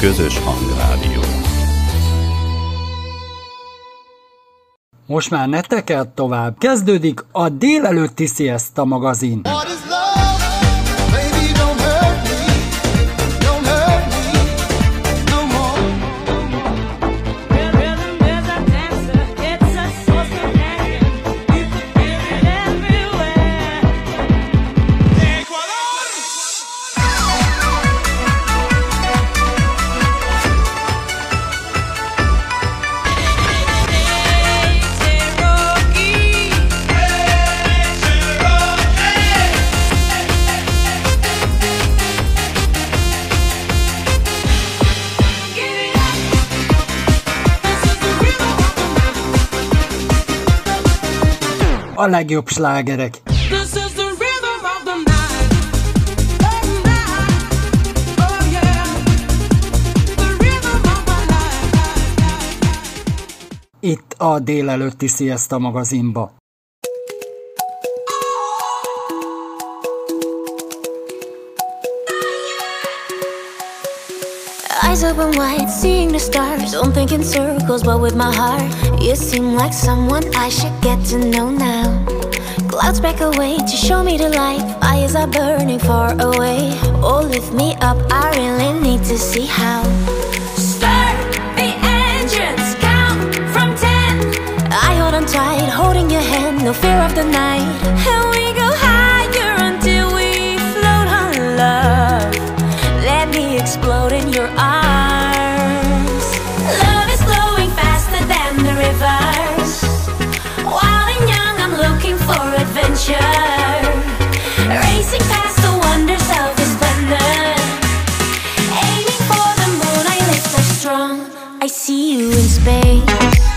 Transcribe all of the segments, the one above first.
közös hangrádió. Most már ne tekert tovább, kezdődik a délelőtti Siesta magazin. Legjobb slágerek. Itt a délelőtti Siesta magazinba. Eyes open wide, seeing the stars. Don't think in circles, but with my heart. You seem like someone I should get to know now. Clouds back away to show me the light. Fires are burning far away. Oh, lift me up, I really need to see how. Start the engines, count from ten. I hold on tight, holding your hand, no fear of the night. I see you in space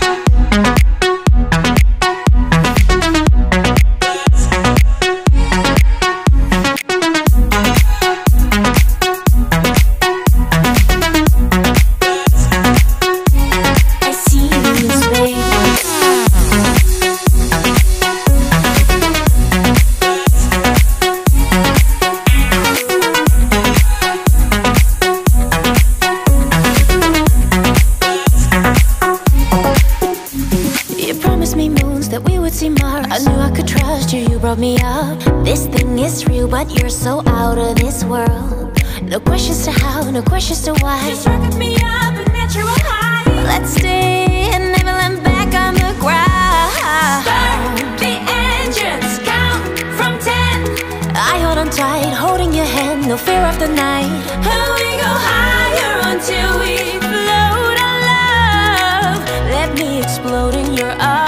promised me moons that we would see Mars. I knew I could trust you, you brought me up. This thing is real, but you're so out of this world. No questions to how, no questions to why. Just rocket me up and natural high Let's stay and never land back on the ground. Start the engines, count from ten. I hold on tight, holding your hand, no fear of the night. And we go higher until we float on Let me explode in your eyes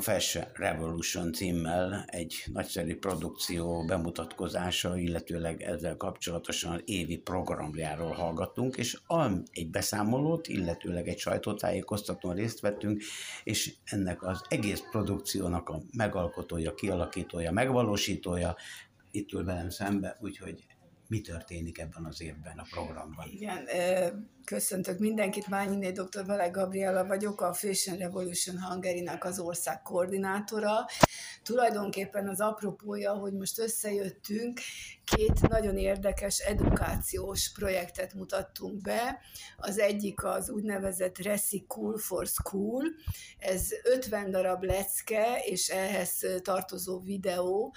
Fashion Revolution címmel egy nagyszerű produkció bemutatkozása, illetőleg ezzel kapcsolatosan évi programjáról hallgattunk, és egy beszámolót, illetőleg egy sajtótájékoztatón részt vettünk, és ennek az egész produkciónak a megalkotója, kialakítója, megvalósítója itt ül velem szembe, úgyhogy mi történik ebben az évben a programban. Igen, köszöntök mindenkit, Mányiné dr. Vele Gabriela vagyok, a Fashion Revolution hungary az ország koordinátora. Tulajdonképpen az apropója, hogy most összejöttünk, két nagyon érdekes edukációs projektet mutattunk be. Az egyik az úgynevezett Reci Cool for School. Ez 50 darab lecke és ehhez tartozó videó,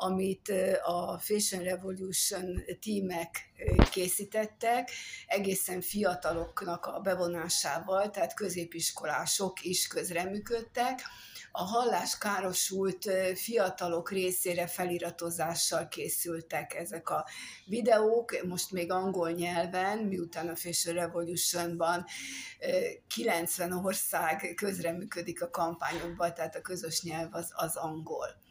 amit a Fashion Revolution tímek készítettek, egészen fiataloknak a bevonásával, tehát középiskolások is közreműködtek. A halláskárosult fiatalok részére feliratozással készültek ezek a videók, most még angol nyelven, miután a Fashion Revolutionban 90 ország közreműködik a kampányokban, tehát a közös nyelv az, az angol.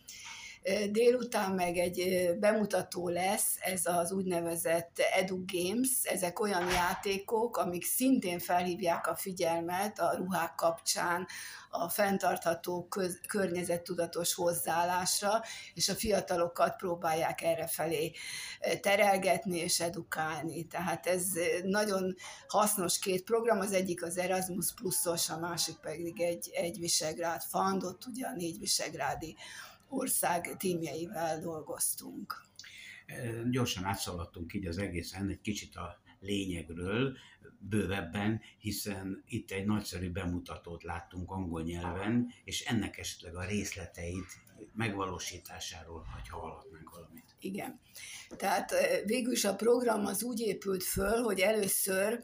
Délután meg egy bemutató lesz, ez az úgynevezett Edu Games, ezek olyan játékok, amik szintén felhívják a figyelmet a ruhák kapcsán, a fenntartható köz, környezettudatos hozzáállásra, és a fiatalokat próbálják erre felé terelgetni és edukálni. Tehát ez nagyon hasznos két program, az egyik az Erasmus pluszos, a másik pedig egy, egy Visegrád Fund, ott ugye a négy visegrádi ország tímjeivel dolgoztunk. Gyorsan átszaladtunk így az egészen egy kicsit a lényegről, bővebben, hiszen itt egy nagyszerű bemutatót láttunk angol nyelven, és ennek esetleg a részleteit megvalósításáról, hogy hallhatnánk valamit. Igen. Tehát végül is a program az úgy épült föl, hogy először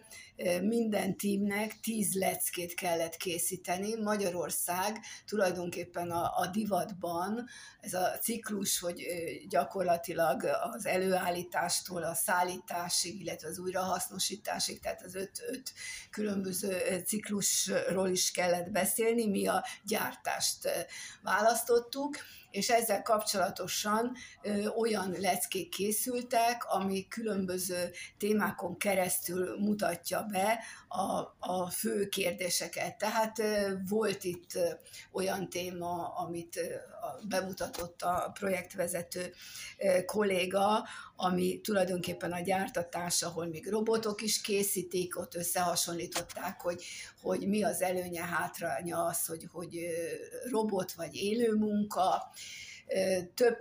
minden tímnek tíz leckét kellett készíteni. Magyarország tulajdonképpen a, a divatban, ez a ciklus, hogy gyakorlatilag az előállítástól a szállításig, illetve az újrahasznosításig, tehát az öt, öt különböző ciklusról is kellett beszélni, mi a gyártást választottuk, és ezzel kapcsolatosan ö, olyan leckék készültek, ami különböző témákon keresztül mutatja be a, a fő kérdéseket. Tehát volt itt olyan téma, amit bemutatott a projektvezető kolléga, ami tulajdonképpen a gyártatás, ahol még robotok is készítik, ott összehasonlították, hogy, hogy mi az előnye, hátránya az, hogy, hogy robot vagy élő munka, több,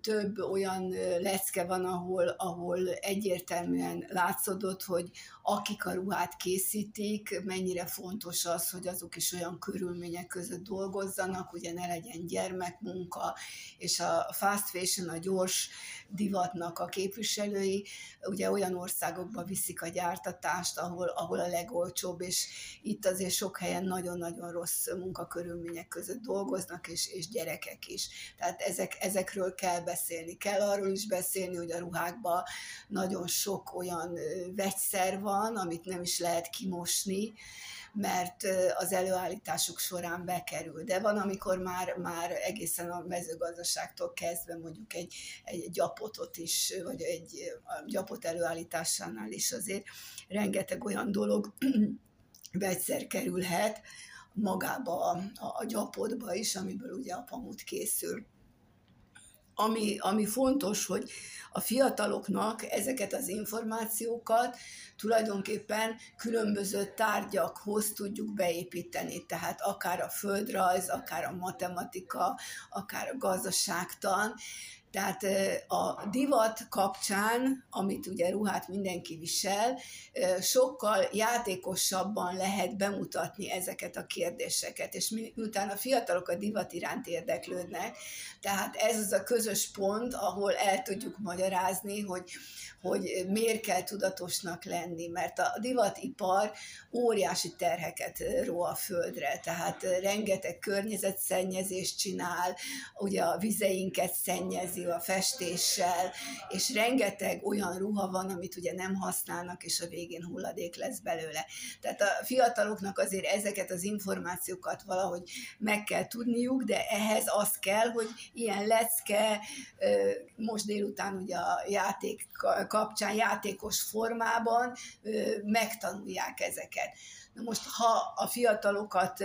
több olyan lecke van, ahol, ahol egyértelműen látszódott, hogy akik a ruhát készítik, mennyire fontos az, hogy azok is olyan körülmények között dolgozzanak, ugye ne legyen gyermekmunka, és a fast fashion, a gyors divatnak a képviselői ugye olyan országokba viszik a gyártatást, ahol, ahol a legolcsóbb, és itt azért sok helyen nagyon-nagyon rossz munkakörülmények között dolgoznak, és, és gyerekek is. Tehát ezek, ezekről kell beszélni. Kell arról is beszélni, hogy a ruhákban nagyon sok olyan vegyszer van, amit nem is lehet kimosni, mert az előállításuk során bekerül. De van, amikor már, már egészen a mezőgazdaságtól kezdve mondjuk egy, egy gyapotot is, vagy egy gyapot előállításánál is azért rengeteg olyan dolog vegyszer kerülhet magába a, a gyapotba is, amiből ugye a pamut készül ami, ami fontos, hogy a fiataloknak ezeket az információkat tulajdonképpen különböző tárgyakhoz tudjuk beépíteni, tehát akár a földrajz, akár a matematika, akár a gazdaságtan, tehát a divat kapcsán, amit ugye ruhát mindenki visel, sokkal játékosabban lehet bemutatni ezeket a kérdéseket, és miután a fiatalok a divat iránt érdeklődnek, tehát ez az a közös pont, ahol el tudjuk magyarázni, hogy hogy miért kell tudatosnak lenni, mert a divatipar óriási terheket ró a földre, tehát rengeteg környezetszennyezést csinál, ugye a vizeinket szennyezi a festéssel, és rengeteg olyan ruha van, amit ugye nem használnak, és a végén hulladék lesz belőle. Tehát a fiataloknak azért ezeket az információkat valahogy meg kell tudniuk, de ehhez az kell, hogy ilyen lecke, most délután ugye a játék kapcsán játékos formában megtanulják ezeket. Na most, ha a fiatalokat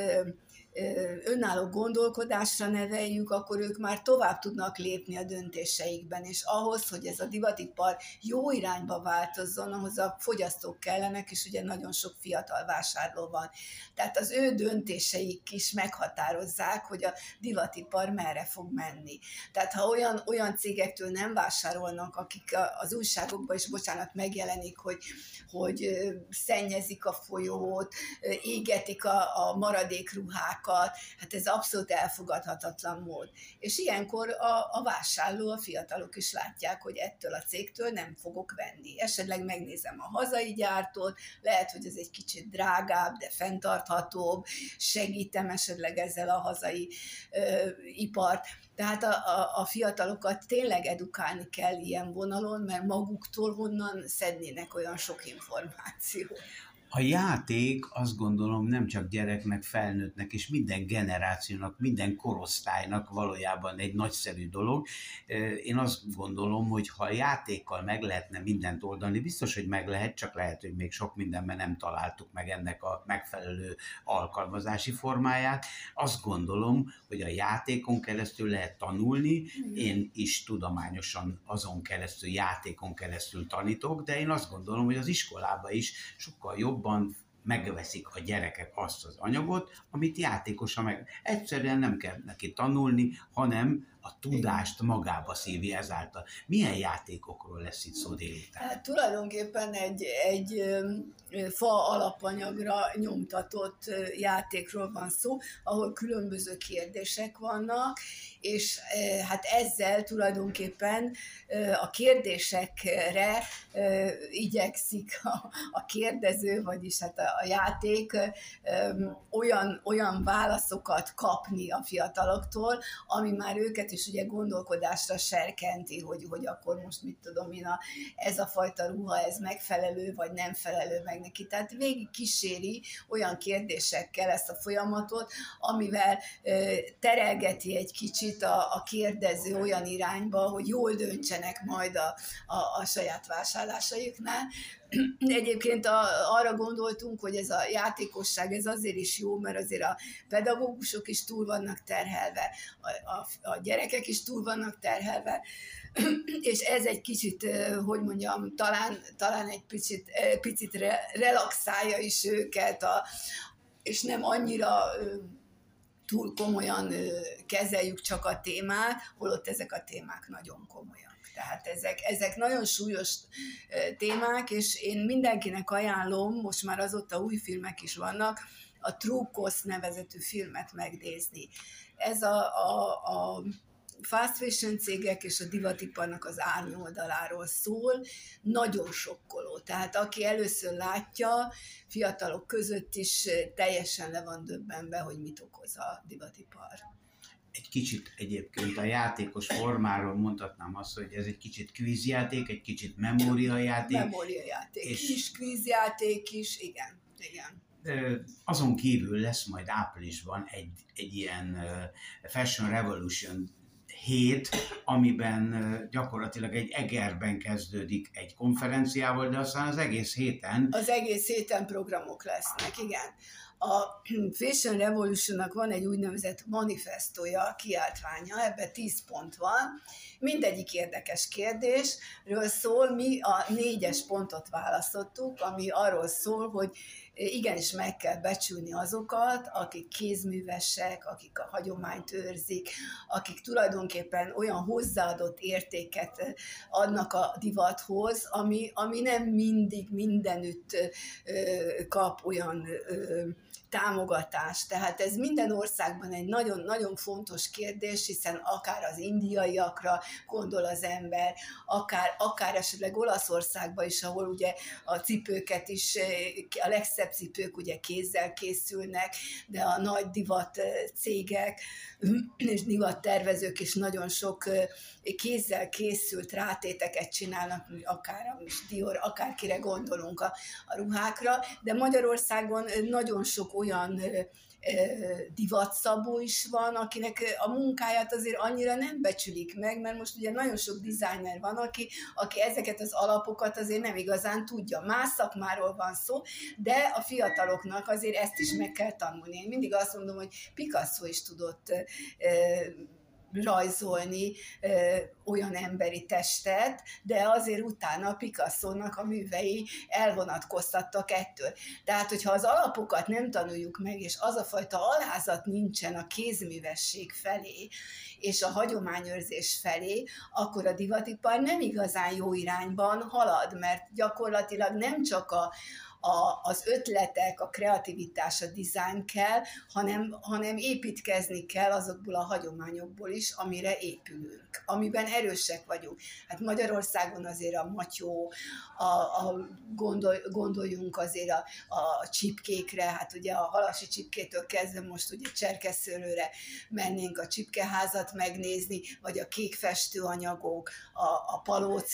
önálló gondolkodásra neveljük, akkor ők már tovább tudnak lépni a döntéseikben, és ahhoz, hogy ez a divatipar jó irányba változzon, ahhoz a fogyasztók kellenek, és ugye nagyon sok fiatal vásárló van. Tehát az ő döntéseik is meghatározzák, hogy a divatipar merre fog menni. Tehát ha olyan, olyan cégektől nem vásárolnak, akik az újságokban is, bocsánat, megjelenik, hogy, hogy szennyezik a folyót, égetik a, a maradék ruhákat, hát ez abszolút elfogadhatatlan mód. És ilyenkor a, a vásárló, a fiatalok is látják, hogy ettől a cégtől nem fogok venni. Esetleg megnézem a hazai gyártót, lehet, hogy ez egy kicsit drágább, de fenntarthatóbb, segítem esetleg ezzel a hazai ö, ipart. Tehát a, a, a fiatalokat tényleg edukálni kell ilyen vonalon, mert maguktól honnan szednének olyan sok információt. A játék azt gondolom nem csak gyereknek, felnőttnek és minden generációnak, minden korosztálynak valójában egy nagyszerű dolog. Én azt gondolom, hogy ha a játékkal meg lehetne mindent oldani, biztos, hogy meg lehet, csak lehet, hogy még sok mindenben nem találtuk meg ennek a megfelelő alkalmazási formáját. Azt gondolom, hogy a játékon keresztül lehet tanulni, én is tudományosan azon keresztül, játékon keresztül tanítok, de én azt gondolom, hogy az iskolába is sokkal jobb jobban megveszik a gyerekek azt az anyagot, amit játékosan meg. Egyszerűen nem kell neki tanulni, hanem a tudást magába szívja ezáltal. Milyen játékokról lesz itt szó délután? Hát tulajdonképpen egy, egy fa alapanyagra nyomtatott játékról van szó, ahol különböző kérdések vannak, és hát ezzel tulajdonképpen a kérdésekre igyekszik a, a kérdező, vagyis hát a, játék olyan, olyan válaszokat kapni a fiataloktól, ami már őket is ugye gondolkodásra serkenti, hogy, hogy akkor most mit tudom én, a, ez a fajta ruha, ez megfelelő, vagy nem felelő meg neki. Tehát végig kíséri olyan kérdésekkel ezt a folyamatot, amivel terelgeti egy kicsit a, a kérdező olyan irányba, hogy jól döntsenek majd a, a, a saját vásárlásaiknál. Egyébként a, arra gondoltunk, hogy ez a játékosság ez azért is jó, mert azért a pedagógusok is túl vannak terhelve, a, a, a gyerekek is túl vannak terhelve, és ez egy kicsit, hogy mondjam, talán, talán egy picit, picit re, relaxálja is őket, a, és nem annyira túl komolyan kezeljük csak a témát, holott ezek a témák nagyon komolyak. Tehát ezek, ezek nagyon súlyos témák, és én mindenkinek ajánlom, most már azóta új filmek is vannak, a True Cost nevezetű filmet megnézni. Ez a, a, a fast fashion cégek és a divatiparnak az árnyoldaláról szól, nagyon sokkoló. Tehát aki először látja, fiatalok között is teljesen le van döbbenve, hogy mit okoz a divatipar egy kicsit egyébként a játékos formáról mondhatnám azt, hogy ez egy kicsit kvízjáték, egy kicsit memóriajáték. Memóriajáték és is, kvízjáték is, igen, igen. Azon kívül lesz majd áprilisban egy, egy ilyen Fashion Revolution hét, amiben gyakorlatilag egy Egerben kezdődik egy konferenciával, de aztán az egész héten... Az egész héten programok lesznek, igen. A Fashion Revolutionnak van egy úgynevezett manifestója, kiáltványa, ebben 10 pont van, mindegyik érdekes kérdésről szól, mi a négyes pontot választottuk, ami arról szól, hogy igenis meg kell becsülni azokat, akik kézművesek, akik a hagyományt őrzik, akik tulajdonképpen olyan hozzáadott értéket adnak a divathoz, ami, ami nem mindig mindenütt kap olyan támogatás. Tehát ez minden országban egy nagyon-nagyon fontos kérdés, hiszen akár az indiaiakra gondol az ember, akár, akár esetleg Olaszországban is, ahol ugye a cipőket is, a legszebb cipők ugye kézzel készülnek, de a nagy divat cégek és divattervezők is nagyon sok kézzel készült rátéteket csinálnak, akár a Dior, akárkire gondolunk a, a ruhákra, de Magyarországon nagyon sok olyan divatszabó is van, akinek a munkáját azért annyira nem becsülik meg, mert most ugye nagyon sok designer van, aki, aki ezeket az alapokat azért nem igazán tudja. Más szakmáról van szó, de a fiataloknak azért ezt is meg kell tanulni. Én mindig azt mondom, hogy Picasso is tudott rajzolni ö, olyan emberi testet, de azért utána a Picasso-nak a művei elvonatkoztattak ettől. Tehát, hogyha az alapokat nem tanuljuk meg, és az a fajta alázat nincsen a kézművesség felé, és a hagyományőrzés felé, akkor a divatipar nem igazán jó irányban halad, mert gyakorlatilag nem csak a, a, az ötletek, a kreativitás, a dizájn kell, hanem, hanem építkezni kell azokból a hagyományokból is, amire épülünk, amiben erősek vagyunk. Hát Magyarországon azért a matyó, a, a gondol, gondoljunk azért a, a csipkékre, hát ugye a halasi csipkétől kezdve most ugye cserkeszőlőre mennénk a csipkeházat megnézni, vagy a kék festőanyagok, a, a palóc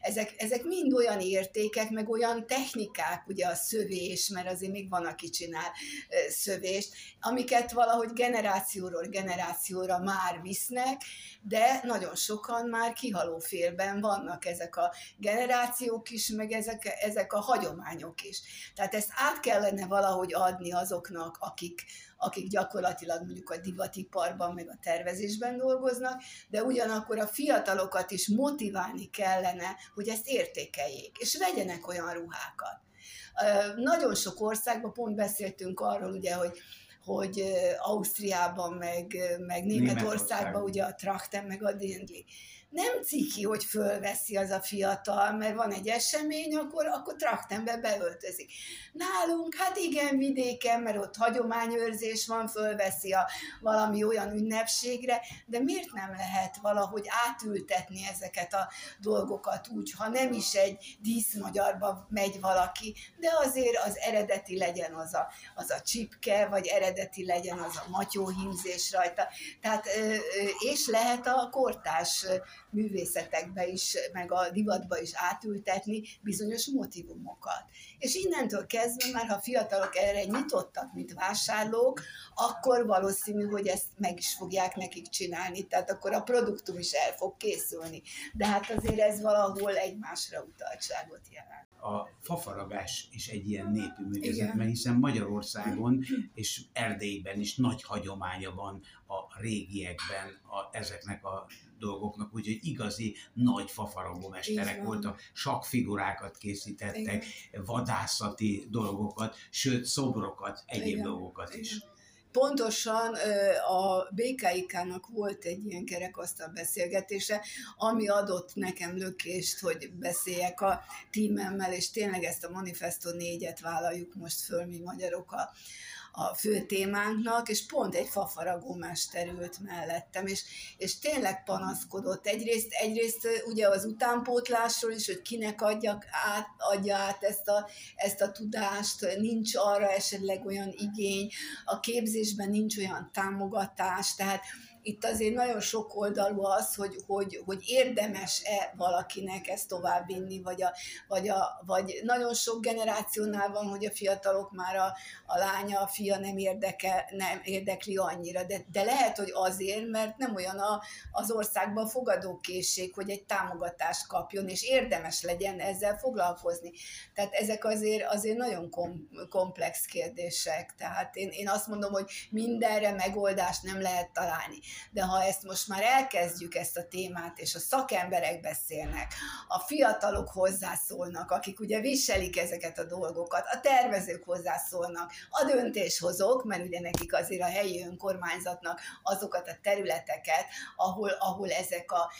ezek, ezek mind olyan értékek, meg olyan technikák, technikák, ugye a szövés, mert azért még van, aki csinál szövést, amiket valahogy generációról generációra már visznek, de nagyon sokan már kihaló félben vannak ezek a generációk is, meg ezek, ezek a hagyományok is. Tehát ezt át kellene valahogy adni azoknak, akik, akik gyakorlatilag mondjuk a divatiparban, meg a tervezésben dolgoznak, de ugyanakkor a fiatalokat is motiválni kellene, hogy ezt értékeljék, és vegyenek olyan ruhákat. Nagyon sok országban pont beszéltünk arról, ugye, hogy hogy Ausztriában, meg, meg Németországban ugye a Trachten, meg a Dindli nem ciki, hogy fölveszi az a fiatal, mert van egy esemény, akkor, akkor traktembe beöltözik. Nálunk, hát igen, vidéken, mert ott hagyományőrzés van, fölveszi a valami olyan ünnepségre, de miért nem lehet valahogy átültetni ezeket a dolgokat úgy, ha nem is egy díszmagyarba megy valaki, de azért az eredeti legyen az a, az a csipke, vagy eredeti legyen az a matyóhímzés rajta. Tehát, és lehet a kortás művészetekbe is, meg a divatba is átültetni bizonyos motivumokat. És innentől kezdve már, ha fiatalok erre nyitottak, mint vásárlók, akkor valószínű, hogy ezt meg is fogják nekik csinálni, tehát akkor a produktum is el fog készülni. De hát azért ez valahol egymásra utaltságot jelent a fafaragás is egy ilyen népi művészet, mert hiszen Magyarországon és Erdélyben is nagy hagyománya van a régiekben a, ezeknek a dolgoknak, úgyhogy igazi nagy fafaragó mesterek voltak, figurákat készítettek, Igen. vadászati dolgokat, sőt szobrokat, egyéb Igen. dolgokat is. Igen pontosan a BKIK-nak volt egy ilyen kerekasztal beszélgetése, ami adott nekem lökést, hogy beszéljek a tímemmel, és tényleg ezt a Manifesto négyet vállaljuk most föl mi magyarok a fő témánknak, és pont egy fafaragó mester ült mellettem, és, és tényleg panaszkodott. Egyrészt, egyrészt ugye az utánpótlásról is, hogy kinek adjak át, adja át ezt a, ezt a tudást, nincs arra esetleg olyan igény, a képzésben nincs olyan támogatás, tehát itt azért nagyon sok oldalú az, hogy, hogy, hogy érdemes-e valakinek ezt továbbvinni, vagy, a, vagy, a, vagy nagyon sok generációnál van, hogy a fiatalok már a, a lánya, a fia nem, érdeke, nem érdekli annyira, de, de lehet, hogy azért, mert nem olyan a, az országban fogadókészség, hogy egy támogatást kapjon, és érdemes legyen ezzel foglalkozni. Tehát ezek azért, azért nagyon kom, komplex kérdések. Tehát én, én azt mondom, hogy mindenre megoldást nem lehet találni de ha ezt most már elkezdjük ezt a témát, és a szakemberek beszélnek, a fiatalok hozzászólnak, akik ugye viselik ezeket a dolgokat, a tervezők hozzászólnak, a döntéshozók, mert ugye nekik azért a helyi önkormányzatnak azokat a területeket, ahol, ahol ezek a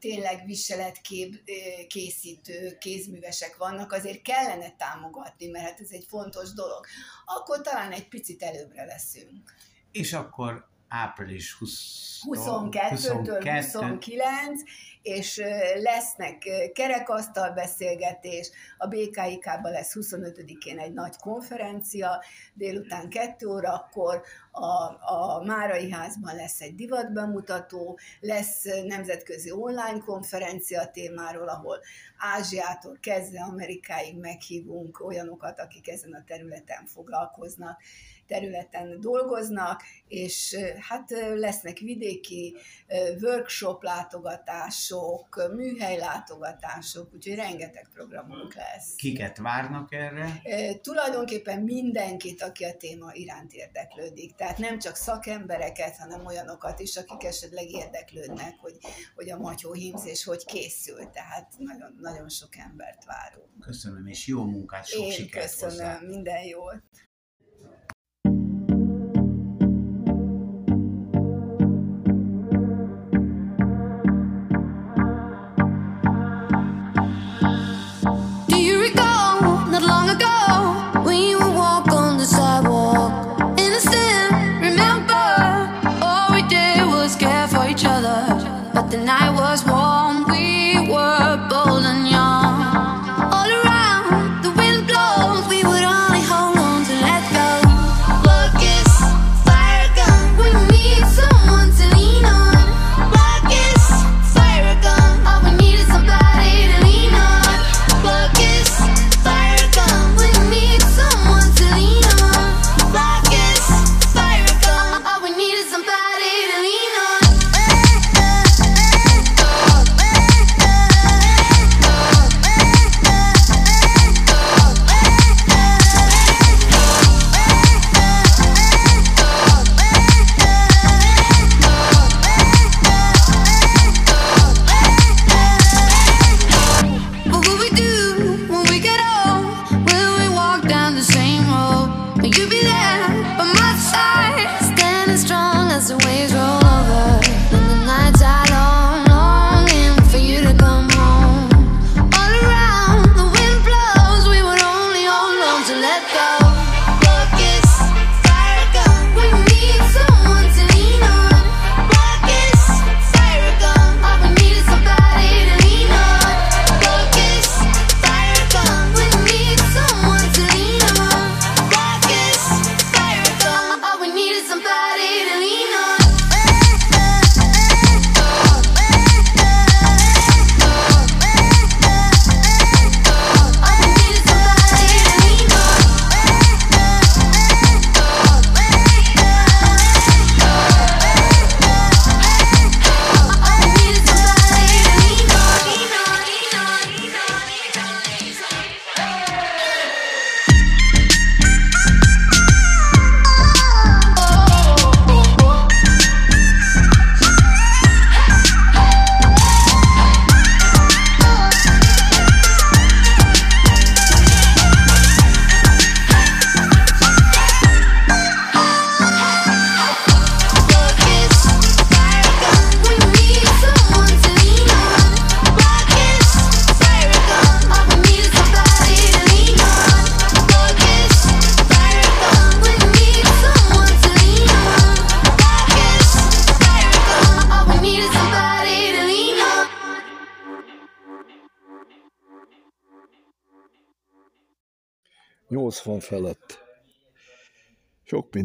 tényleg viseletkép készítő kézművesek vannak, azért kellene támogatni, mert hát ez egy fontos dolog. Akkor talán egy picit előbbre leszünk. És akkor április 20 22-től 29, és lesznek kerekasztal beszélgetés, a BKIK-ban lesz 25-én egy nagy konferencia, délután 2 órakor, a, a Márai házban lesz egy divatbemutató, lesz nemzetközi online konferencia témáról, ahol Ázsiától kezdve Amerikáig meghívunk olyanokat, akik ezen a területen foglalkoznak területen dolgoznak, és hát lesznek vidéki workshop látogatások, műhely látogatások, úgyhogy rengeteg programunk lesz. Kiket várnak erre? Tulajdonképpen mindenkit, aki a téma iránt érdeklődik. Tehát nem csak szakembereket, hanem olyanokat is, akik esetleg érdeklődnek, hogy, hogy a matyóhímzés hogy készül. Tehát nagyon, nagyon sok embert várunk. Köszönöm, és jó munkát, sok Én sikert köszönöm, hozzá. minden jót. The night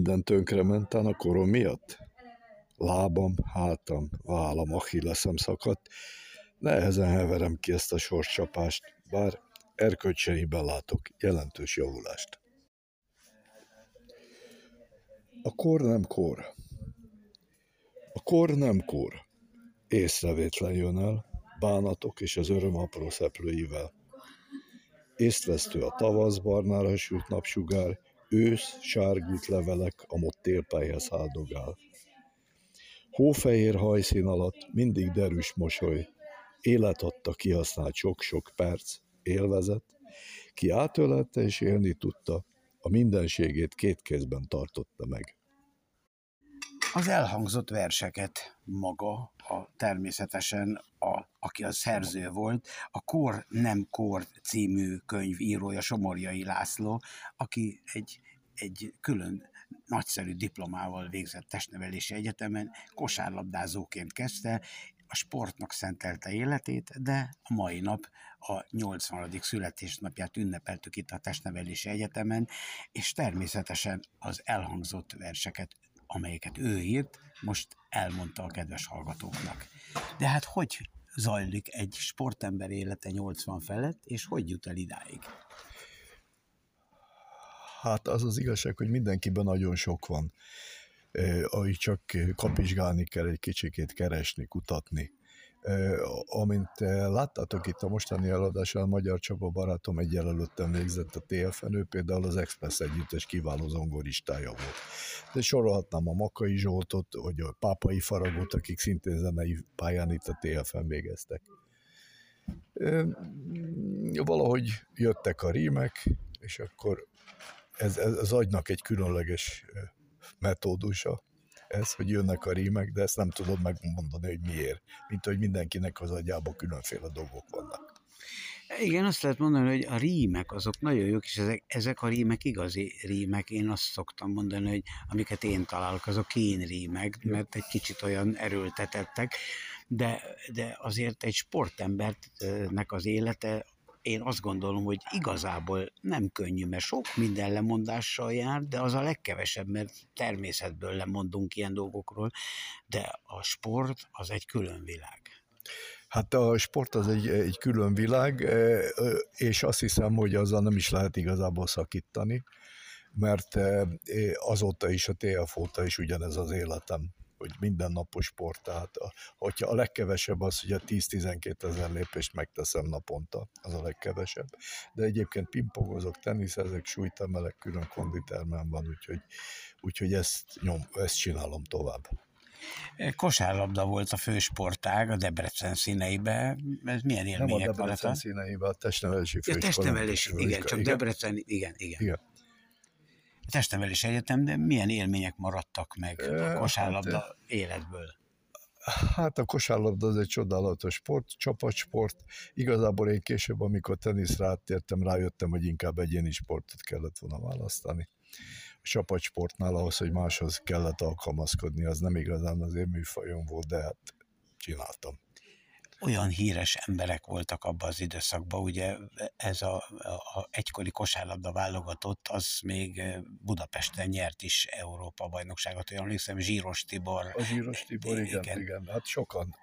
minden tönkrement a korom miatt. Lábam, hátam, vállam, achilleszem szakadt. Nehezen heverem ki ezt a sorscsapást, bár erkölcseiben látok jelentős javulást. A kor nem kor. A kor nem kor. Észrevétlen jön el, bánatok és az öröm apró szeplőivel. Észtvesztő a tavasz, barnára sült napsugár, ősz, sárgult levelek, a mott télpályhez háldogál. Hófehér hajszín alatt mindig derűs mosoly, élet adta kihasznált sok-sok perc, élvezet, ki átölelte és élni tudta, a mindenségét két kézben tartotta meg. Az elhangzott verseket maga, a, természetesen, a, aki a szerző volt, a Kor nem Kor című könyv írója Somorjai László, aki egy, egy külön nagyszerű diplomával végzett testnevelési egyetemen, kosárlabdázóként kezdte, a sportnak szentelte életét, de a mai nap a 80. születésnapját ünnepeltük itt a Testnevelési Egyetemen, és természetesen az elhangzott verseket, amelyeket ő írt, most elmondta a kedves hallgatóknak. De hát hogy zajlik egy sportember élete 80 felett, és hogy jut el idáig? Hát az az igazság, hogy mindenkiben nagyon sok van, eh, ahogy csak kapizsgálni kell, egy kicsikét keresni, kutatni. Amint láttátok itt a mostani eladáson, a Magyar Csaba barátom egy előttem végzett a TFN, ő például az Express együttes kiváló zongoristája volt. De sorolhatnám a Makai Zsoltot, vagy a Pápai Faragot, akik szintén zenei pályán itt a TFN végeztek. Valahogy jöttek a rímek, és akkor ez, ez az agynak egy különleges metódusa, ez, hogy jönnek a rímek, de ezt nem tudod megmondani, hogy miért. Mint hogy mindenkinek az agyában különféle dolgok vannak. Igen, azt lehet mondani, hogy a rímek azok nagyon jók, és ezek, ezek a rímek igazi rímek. Én azt szoktam mondani, hogy amiket én találok, azok kén rímek, mert egy kicsit olyan erőltetettek, de, de azért egy sportembernek az élete én azt gondolom, hogy igazából nem könnyű, mert sok minden lemondással jár, de az a legkevesebb, mert természetből lemondunk ilyen dolgokról, de a sport az egy külön világ. Hát a sport az egy, egy külön világ, és azt hiszem, hogy azzal nem is lehet igazából szakítani, mert azóta is, a TF óta is ugyanez az életem hogy mindennapos sport, tehát a, hogyha a legkevesebb az, hogy a 10-12 ezer lépést megteszem naponta, az a legkevesebb. De egyébként pingpongozok, teniszezek, súlytemelek, külön konditermem van, úgyhogy, úgyhogy ezt, nyom, ezt csinálom tovább. Kosárlabda volt a fősportág a Debrecen színeibe. Ez milyen élmények Nem a Debrecen színeibe, a testnevelési főiskola. Ja, testnevelési, igen, csak igen. Debrecen, igen, igen. igen. A testnevelés egyetem, de milyen élmények maradtak meg a kosárlabda hát, életből? Hát a kosárlabda az egy csodálatos sport, csapatsport. Igazából én később, amikor teniszre áttértem, rájöttem, hogy inkább egyéni sportot kellett volna választani. A csapatsportnál ahhoz, hogy máshoz kellett alkalmazkodni, az nem igazán az én műfajom volt, de hát csináltam olyan híres emberek voltak abban az időszakban, ugye ez a, a egykori kosárlabda válogatott, az még Budapesten nyert is Európa bajnokságot, olyan emlékszem, Zsíros Tibor. A Zsíros Tibor, igen, igen, igen. Hát sokan,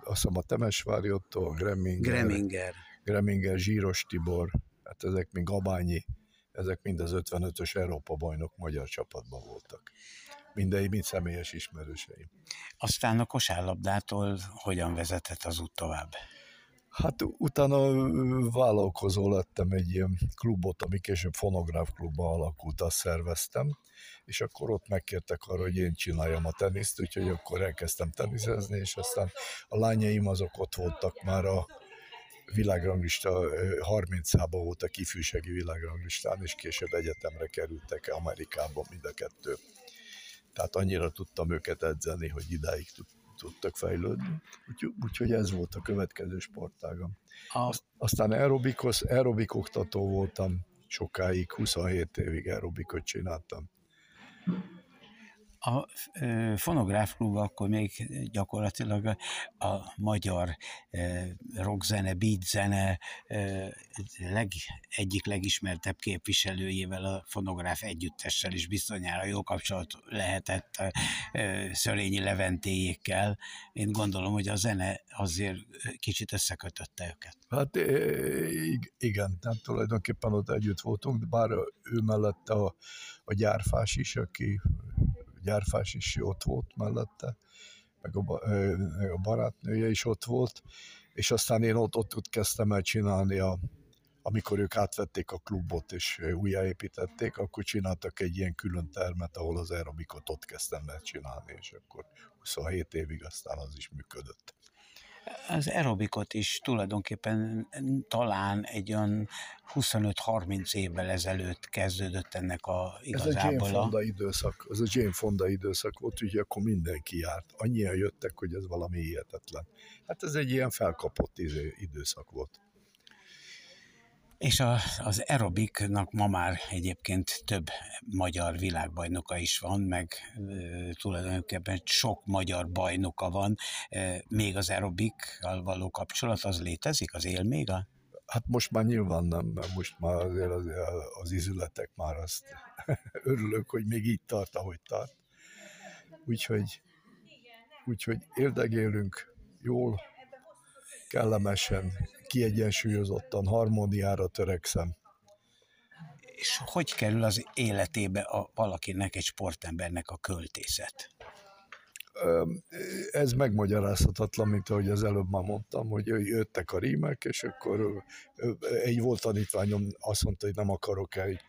azt hiszem a Temesvári Otto, Greminger, Greminger, Greminger, Zsíros Tibor, hát ezek még Gabányi, ezek mind az 55-ös Európa bajnok magyar csapatban voltak mindegy, mind személyes ismerőseim. Aztán a kosárlabdától hogyan vezetett az út tovább? Hát utána vállalkozó lettem egy ilyen klubot, ami később fonográf klubba alakult, azt szerveztem, és akkor ott megkértek arra, hogy én csináljam a teniszt, úgyhogy akkor elkezdtem teniszezni, és aztán a lányaim azok ott voltak már a világranglista 30-ában voltak ifjúsági világranglistán, és később egyetemre kerültek Amerikába mind a kettő tehát annyira tudtam őket edzeni, hogy idáig tudtak fejlődni. Úgyhogy, úgyhogy ez volt a következő sportágam. Aztán aerobikos, aerobik oktató voltam sokáig, 27 évig aerobikot csináltam. A fonográf klub akkor még gyakorlatilag a magyar rockzene, beatzene leg, egyik legismertebb képviselőjével, a fonográf együttessel is bizonyára jó kapcsolat lehetett Szörényi Leventéjékkel. Én gondolom, hogy a zene azért kicsit összekötötte őket. Hát igen, tehát tulajdonképpen ott együtt voltunk, bár ő mellette a, a gyárfás is, aki gyárfás is ott volt mellette, meg a, a barátnője is ott volt, és aztán én ott, ott, ott kezdtem el csinálni a, amikor ők átvették a klubot és újjáépítették, akkor csináltak egy ilyen külön termet, ahol az aerobikot ott kezdtem el csinálni, és akkor 27 évig aztán az is működött az aerobikot is tulajdonképpen talán egy olyan 25-30 évvel ezelőtt kezdődött ennek a igazából. Ez a Jane Fonda időszak, ez a Jane Fonda időszak volt, ugye akkor mindenki járt. Annyian jöttek, hogy ez valami hihetetlen. Hát ez egy ilyen felkapott izé, időszak volt. És a, az aerobiknak ma már egyébként több magyar világbajnoka is van, meg e, tulajdonképpen sok magyar bajnoka van. E, még az aerobikkal való kapcsolat az létezik, az él még a Hát most már nyilván nem, mert most már azért az, az izületek már azt örülök, hogy még így tart, ahogy tart. Úgyhogy, úgyhogy érdegélünk jól, kellemesen, kiegyensúlyozottan, harmóniára törekszem. És hogy kerül az életébe a valakinek, egy sportembernek a költészet? ez megmagyarázhatatlan, mint ahogy az előbb már mondtam, hogy jöttek a rímek, és akkor egy volt tanítványom azt mondta, hogy nem akarok egy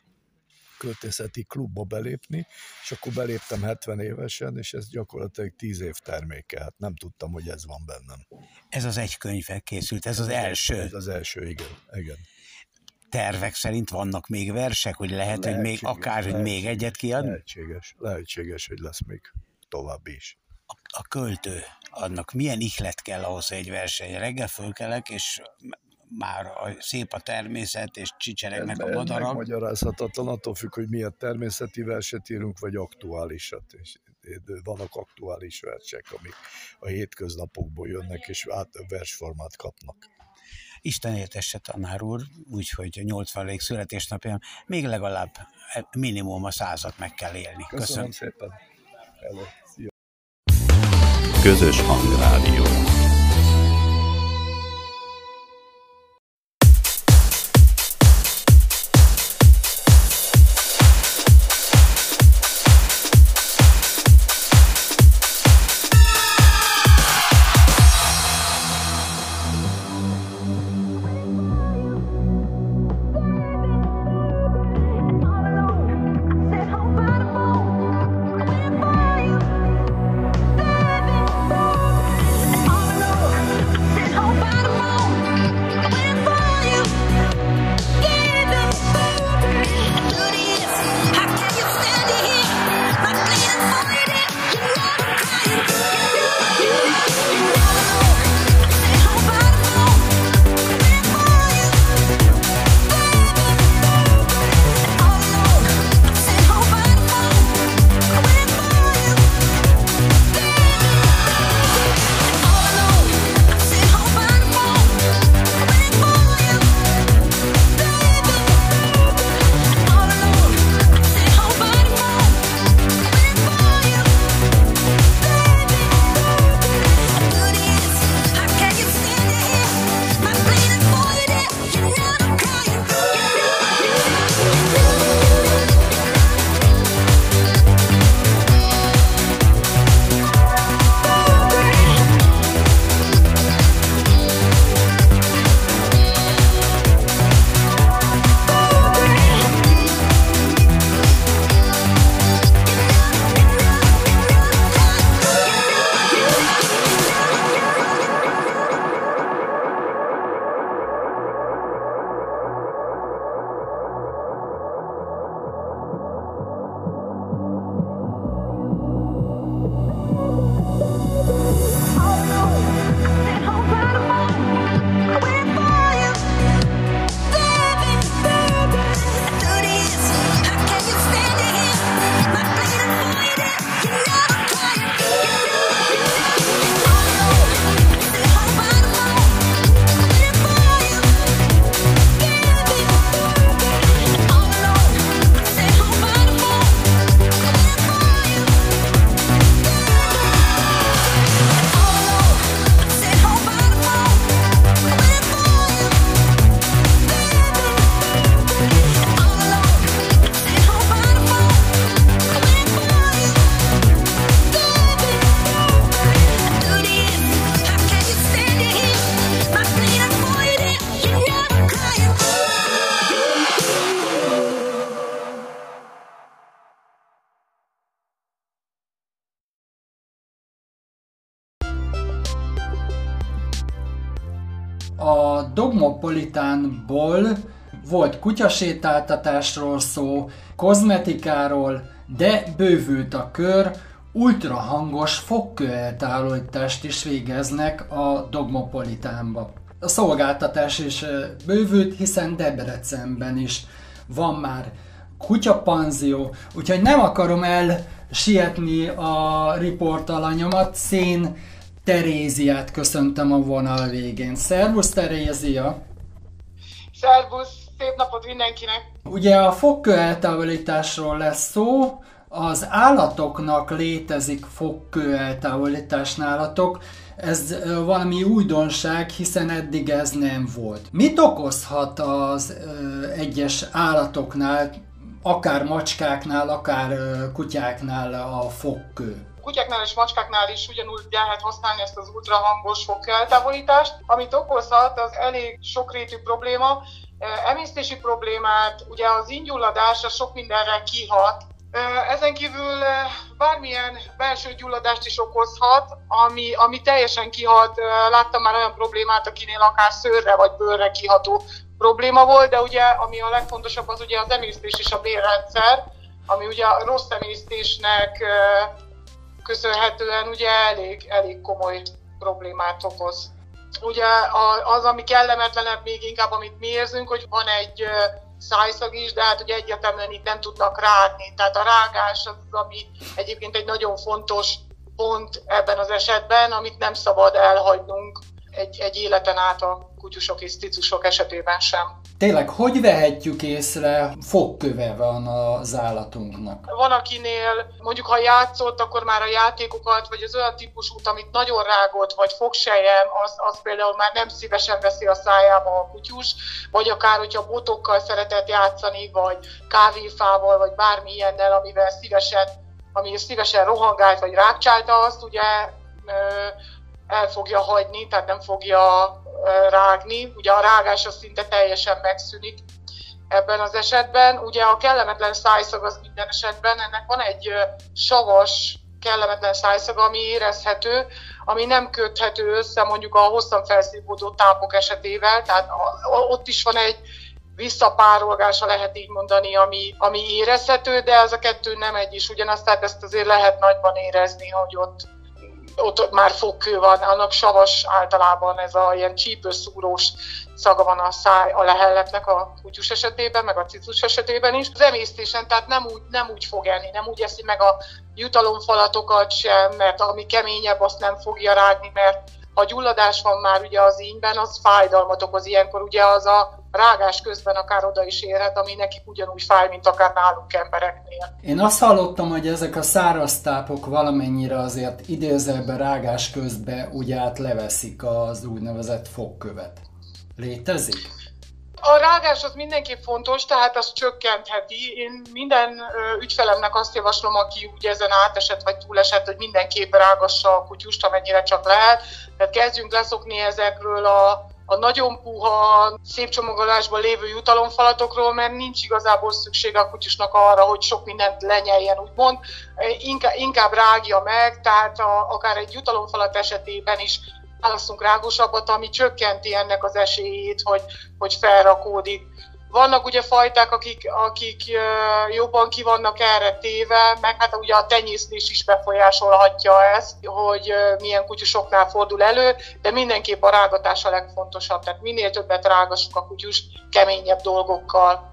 költészeti klubba belépni, és akkor beléptem 70 évesen, és ez gyakorlatilag 10 év terméke, hát nem tudtam, hogy ez van bennem. Ez az egy könyvvel készült, ez az első. Ez az első, igen. igen. Tervek szerint vannak még versek, hogy lehet, lehetséges, hogy még akár, hogy még egyet kiad? Lehetséges, lehetséges, hogy lesz még további is a költő, annak milyen ihlet kell ahhoz, hogy egy verseny. Reggel fölkelek, és már a, szép a természet, és csicseregnek a madarak. Magyarázhatatlan attól függ, hogy milyen természeti verset írunk, vagy aktuálisat. És vannak aktuális versek, amik a hétköznapokból jönnek, és át versformát kapnak. Isten értesse tanár úr, úgyhogy a 80 születésnapján még legalább minimum a százat meg kell élni. Köszönöm, Köszönöm szépen. Hello. Közös Hangrádió. Dogmopolitánból volt kutyasétáltatásról szó, kozmetikáról, de bővült a kör, ultrahangos fogkőeltávolítást is végeznek a Dogmopolitánba. a szolgáltatás is bővült, hiszen Debrecenben is van már kutyapanzió, úgyhogy nem akarom el sietni a riportalanyomat, Szén Teréziát köszöntöm a vonal végén. Szervusz Terézia! Szervusz! Szép napot mindenkinek! Ugye a fogkő eltávolításról lesz szó, az állatoknak létezik fogkő eltávolítás nálatok, ez valami újdonság, hiszen eddig ez nem volt. Mit okozhat az egyes állatoknál, akár macskáknál, akár kutyáknál a fogkő? kutyáknál és macskáknál is ugyanúgy lehet használni ezt az ultrahangos fogkeltávolítást. Amit okozhat, az elég sokrétű probléma, emésztési problémát, ugye az ingyulladás az sok mindenre kihat, ezen kívül bármilyen belső gyulladást is okozhat, ami, ami teljesen kihat. Láttam már olyan problémát, akinél akár szőrre vagy bőrre kiható probléma volt, de ugye ami a legfontosabb az ugye az emésztés és a bérrendszer, ami ugye a rossz emésztésnek köszönhetően ugye elég, elég komoly problémát okoz. Ugye az, ami kellemetlenebb még inkább, amit mi érzünk, hogy van egy szájszag is, de hát ugye egyértelműen itt nem tudnak rágni. Tehát a rágás az, ami egyébként egy nagyon fontos pont ebben az esetben, amit nem szabad elhagynunk egy, egy életen át a kutyusok és cicusok esetében sem. Tényleg, hogy vehetjük észre, fogköve van az állatunknak? Van, akinél mondjuk ha játszott, akkor már a játékokat, vagy az olyan típusút, amit nagyon rágott, vagy fogsejem, az, az például már nem szívesen veszi a szájába a kutyus, vagy akár, hogyha botokkal szeretett játszani, vagy kávéfával, vagy bármi ilyennel, amivel szívesen, ami szívesen rohangált, vagy rákcsálta azt, ugye el fogja hagyni, tehát nem fogja rágni. Ugye a rágás az szinte teljesen megszűnik ebben az esetben. Ugye a kellemetlen szájszag az minden esetben, ennek van egy savas, kellemetlen szájszag, ami érezhető, ami nem köthető össze mondjuk a hosszan felszívódó tápok esetével, tehát ott is van egy visszapárolgása, lehet így mondani, ami, ami érezhető, de ez a kettő nem egy is ugyanazt, tehát ezt azért lehet nagyban érezni, hogy ott ott már fogkő van, annak savas általában ez a ilyen csípőszúrós szaga van a száj, a lehelletnek a kutyus esetében, meg a cicus esetében is. Az emésztésen, tehát nem úgy, nem úgy fog enni, nem úgy eszi meg a jutalomfalatokat sem, mert ami keményebb, azt nem fogja rágni, mert ha gyulladás van már ugye az ínyben, az fájdalmat okoz ilyenkor, ugye az a rágás közben akár oda is érhet, ami nekik ugyanúgy fáj, mint akár nálunk embereknél. Én azt hallottam, hogy ezek a száraz tápok valamennyire azért idézőben rágás közben úgy át leveszik az úgynevezett fogkövet. Létezik? A rágás az mindenképp fontos, tehát az csökkentheti. Én minden ügyfelemnek azt javaslom, aki ugye ezen átesett vagy túlesett, hogy mindenképp rágassa a kutyust, amennyire csak lehet. Tehát kezdjünk leszokni ezekről a a nagyon puha, szép csomagolásban lévő jutalomfalatokról, mert nincs igazából szükség a kutyusnak arra, hogy sok mindent lenyeljen, úgymond. Inkább, inkább rágja meg, tehát a, akár egy jutalomfalat esetében is választunk rágosabbat, ami csökkenti ennek az esélyét, hogy, hogy felrakódik. Vannak ugye fajták, akik, akik jobban ki vannak erre téve, meg hát ugye a tenyésztés is befolyásolhatja ezt, hogy milyen kutyusoknál fordul elő, de mindenképp a rágatás a legfontosabb. Tehát minél többet rágassuk a kutyust keményebb dolgokkal.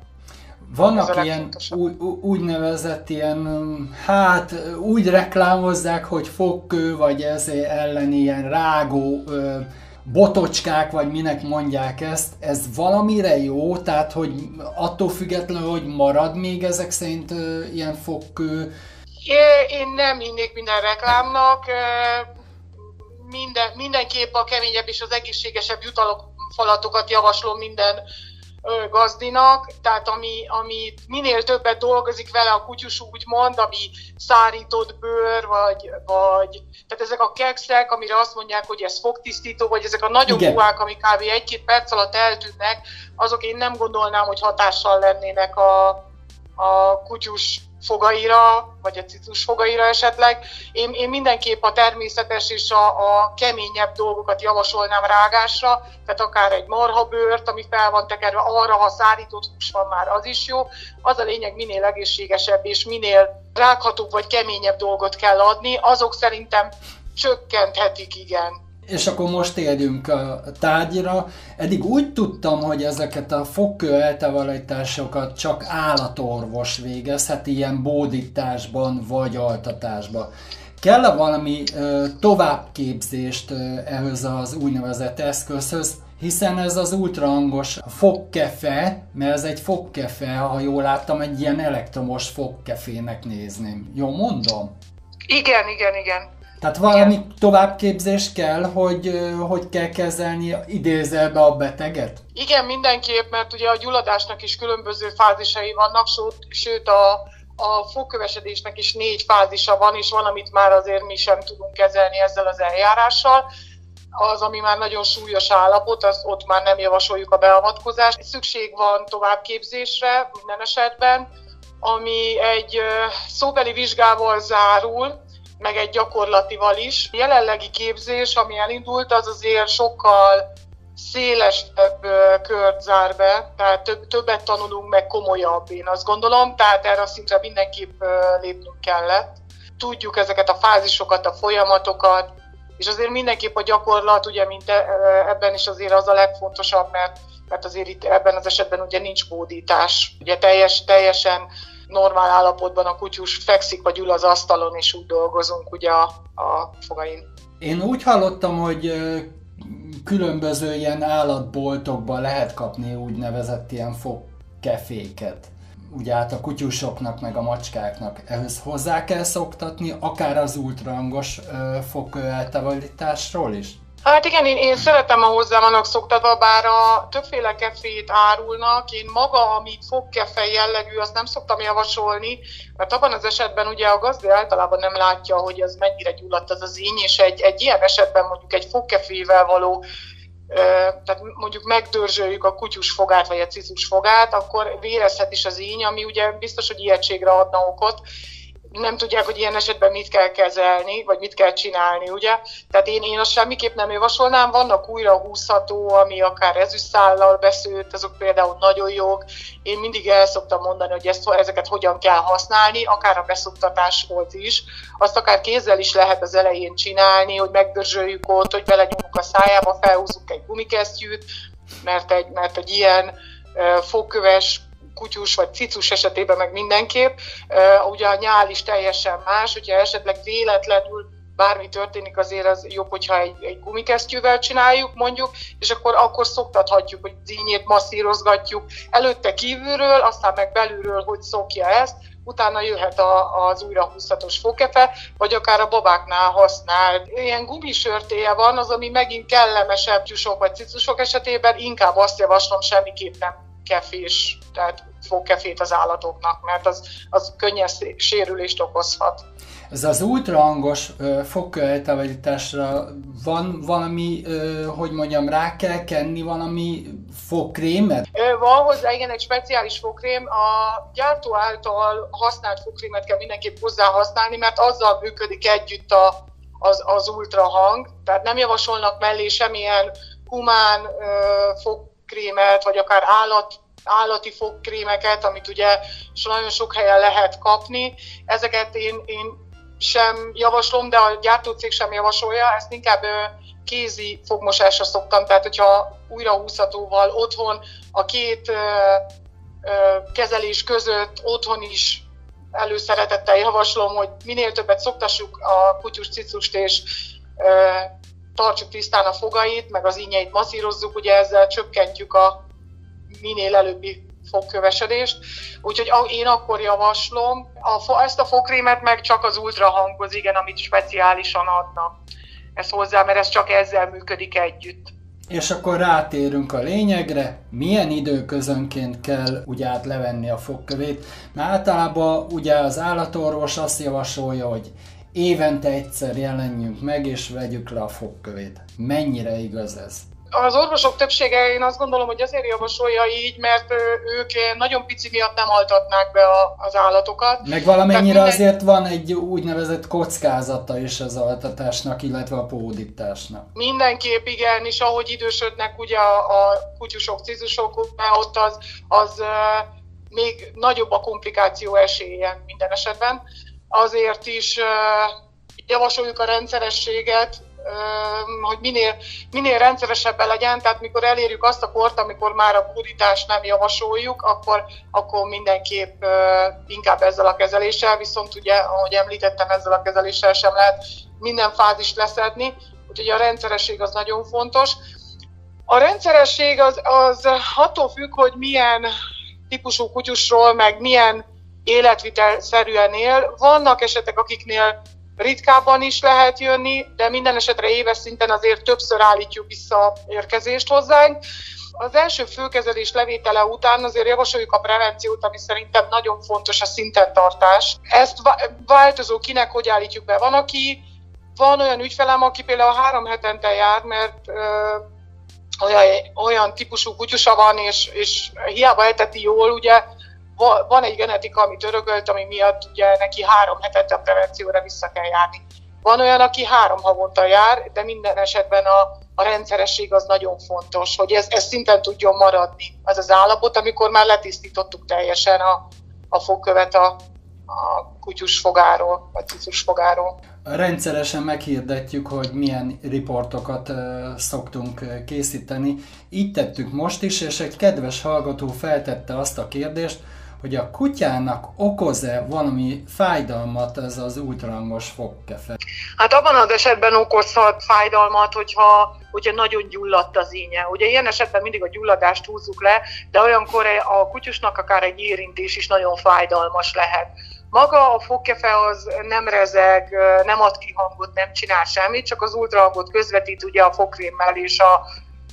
Vannak ilyen új, úgynevezett ilyen, hát úgy reklámozzák, hogy fogkő, vagy ez ellen ilyen rágó botocskák, vagy minek mondják ezt, ez valamire jó, tehát hogy attól függetlenül, hogy marad még ezek szerint ilyen fogkő? Én nem hinnék minden reklámnak, minden, mindenképp a keményebb és az egészségesebb jutalomfalatokat javaslom minden gazdinak, tehát ami, ami minél többet dolgozik vele a kutyus mond, ami szárított bőr, vagy, vagy tehát ezek a kekszek, amire azt mondják, hogy ez fogtisztító, vagy ezek a nagyobb ruhák, ami kb. egy-két perc alatt eltűnnek, azok én nem gondolnám, hogy hatással lennének a, a kutyus fogaira, vagy a cicus fogaira esetleg. Én, én mindenképp a természetes és a, a keményebb dolgokat javasolnám rágásra, tehát akár egy marhabőrt, ami fel van tekerve arra, ha szárított hús van már, az is jó. Az a lényeg, minél egészségesebb és minél rághatóbb vagy keményebb dolgot kell adni, azok szerintem csökkenthetik, igen. És akkor most térjünk a tárgyra. Eddig úgy tudtam, hogy ezeket a fogkő eltávolításokat csak állatorvos végezhet, ilyen bódításban vagy altatásban. Kell-e valami ö, továbbképzést ö, ehhez az úgynevezett eszközhöz, hiszen ez az ultrahangos fogkefe, mert ez egy fogkefe, ha jól láttam, egy ilyen elektromos fogkefének nézném. Jó mondom? Igen, igen, igen. Tehát valami Igen. továbbképzés kell, hogy hogy kell kezelni idézelbe a beteget? Igen, mindenképp, mert ugye a gyulladásnak is különböző fázisai vannak, sőt a, a fogkövesedésnek is négy fázisa van, és van, amit már azért mi sem tudunk kezelni ezzel az eljárással. Az, ami már nagyon súlyos állapot, az ott már nem javasoljuk a beavatkozást. Szükség van továbbképzésre minden esetben, ami egy szóbeli vizsgával zárul, meg egy gyakorlatival is. A jelenlegi képzés, ami elindult, az azért sokkal szélesebb kört zár be, tehát több, többet tanulunk, meg komolyabb, én azt gondolom, tehát erre a szintre mindenképp lépnünk kellett. Tudjuk ezeket a fázisokat, a folyamatokat, és azért mindenképp a gyakorlat, ugye, mint e, ebben is azért az a legfontosabb, mert, mert azért itt ebben az esetben ugye nincs bódítás. Ugye teljes, teljesen normál állapotban a kutyus fekszik vagy ül az asztalon, és úgy dolgozunk ugye a, a fogain. Én úgy hallottam, hogy különböző ilyen állatboltokban lehet kapni úgynevezett ilyen fogkeféket. Ugye hát a kutyusoknak meg a macskáknak ehhez hozzá kell szoktatni, akár az ultrahangos fogkő eltávolításról is? Hát igen, én, én szeretem, a hozzá vannak szoktatva, bár a többféle kefét árulnak. Én maga, ami fogkefe jellegű, azt nem szoktam javasolni, mert abban az esetben ugye a gazda általában nem látja, hogy az mennyire gyulladt az az íny, és egy, egy ilyen esetben mondjuk egy fogkefével való tehát mondjuk megdörzsöljük a kutyus fogát, vagy a cicus fogát, akkor vérezhet is az íny, ami ugye biztos, hogy ijegységre adna okot, nem tudják, hogy ilyen esetben mit kell kezelni, vagy mit kell csinálni, ugye? Tehát én, én azt semmiképp nem javasolnám, vannak újra húzható, ami akár ezüstszállal beszőtt, azok például nagyon jók. Én mindig el szoktam mondani, hogy ezt, ezeket hogyan kell használni, akár a beszoktatáshoz is. Azt akár kézzel is lehet az elején csinálni, hogy megdörzsöljük ott, hogy belenyomunk a szájába, felhúzunk egy gumikesztyűt, mert egy, mert egy ilyen fogköves kutyus vagy cicus esetében meg mindenképp. Ugye a nyál is teljesen más, hogyha esetleg véletlenül bármi történik, azért az jobb, hogyha egy, egy gumikesztyűvel csináljuk, mondjuk, és akkor, akkor szoktathatjuk, hogy zínyét masszírozgatjuk előtte kívülről, aztán meg belülről, hogy szokja ezt, utána jöhet a, az újra húzhatós fokefe, vagy akár a babáknál használ. Ilyen gumisörtéje van, az, ami megint kellemesebb tyúsok vagy cicusok esetében, inkább azt javaslom semmiképp nem kefés, tehát fogkefét az állatoknak, mert az, az könnyes sérülést okozhat. Ez az ultrahangos fogkőeltávolításra van valami, ö, hogy mondjam, rá kell kenni valami fogkrémet? Van hozzá, igen, egy speciális fogkrém. A gyártó által használt fogkrémet kell mindenképp hozzá használni, mert azzal működik együtt a, az, az ultrahang. Tehát nem javasolnak mellé semmilyen humán ö, fogkrémet, vagy akár állat állati fogkrémeket, amit ugye nagyon sok helyen lehet kapni. Ezeket én, én sem javaslom, de a gyártócég sem javasolja, ezt inkább kézi fogmosásra szoktam, tehát hogyha újra húzhatóval otthon a két kezelés között otthon is előszeretettel javaslom, hogy minél többet szoktassuk a kutyus cicust, és tartsuk tisztán a fogait, meg az ínyeit masszírozzuk, ugye ezzel csökkentjük a minél előbbi fogkövesedést. Úgyhogy én akkor javaslom, a, ezt a fogkrémet meg csak az ultrahanghoz, igen, amit speciálisan adnak. Ez hozzá, mert ez csak ezzel működik együtt. És akkor rátérünk a lényegre, milyen időközönként kell ugye át levenni a fogkövét. Mert általában ugye az állatorvos azt javasolja, hogy évente egyszer jelenjünk meg és vegyük le a fogkövét. Mennyire igaz ez? Az orvosok többsége én azt gondolom, hogy azért javasolja így, mert ők nagyon pici miatt nem altatnák be az állatokat. Meg valamennyire minden... azért van egy úgynevezett kockázata is az altatásnak, illetve a pódításnak. Mindenképp igen, és ahogy idősödnek ugye a, a kutyusok, cizusok, ott az, az még nagyobb a komplikáció esélye minden esetben. Azért is javasoljuk a rendszerességet, hogy minél, minél rendszeresebben legyen, tehát mikor elérjük azt a kort, amikor már a purítást nem javasoljuk, akkor, akkor mindenképp inkább ezzel a kezeléssel, viszont ugye, ahogy említettem, ezzel a kezeléssel sem lehet minden fázist leszedni, úgyhogy a rendszeresség az nagyon fontos. A rendszeresség az, az attól függ, hogy milyen típusú kutyusról, meg milyen életvitelszerűen él. Vannak esetek, akiknél ritkábban is lehet jönni, de minden esetre éves szinten azért többször állítjuk vissza a érkezést hozzánk. Az első főkezelés levétele után azért javasoljuk a prevenciót, ami szerintem nagyon fontos a szinten tartás. Ezt változó kinek hogy állítjuk be. Van, aki van olyan ügyfelem, aki például három hetente jár, mert ö, olyan, olyan típusú kutyusa van, és, és hiába eteti jól, ugye van egy genetika, amit örökölt, ami miatt ugye neki három hetente a prevencióra vissza kell járni. Van olyan, aki három havonta jár, de minden esetben a, a rendszeresség az nagyon fontos, hogy ez, ez szinten tudjon maradni, az az állapot, amikor már letisztítottuk teljesen a, a fogkövet a, a kutyus fogáról, vagy cicus fogáról. Rendszeresen meghirdetjük, hogy milyen riportokat szoktunk készíteni. Így tettük most is, és egy kedves hallgató feltette azt a kérdést, hogy a kutyának okoz-e valami fájdalmat ez az ultrahangos fogkefe? Hát abban az esetben okozhat fájdalmat, hogyha, hogyha nagyon gyulladt az ínye. Ugye ilyen esetben mindig a gyulladást húzzuk le, de olyankor a kutyusnak akár egy érintés is nagyon fájdalmas lehet. Maga a fogkefe az nem rezeg, nem ad ki hangot, nem csinál semmit, csak az ultrahangot közvetít ugye a fogkrémmel és a,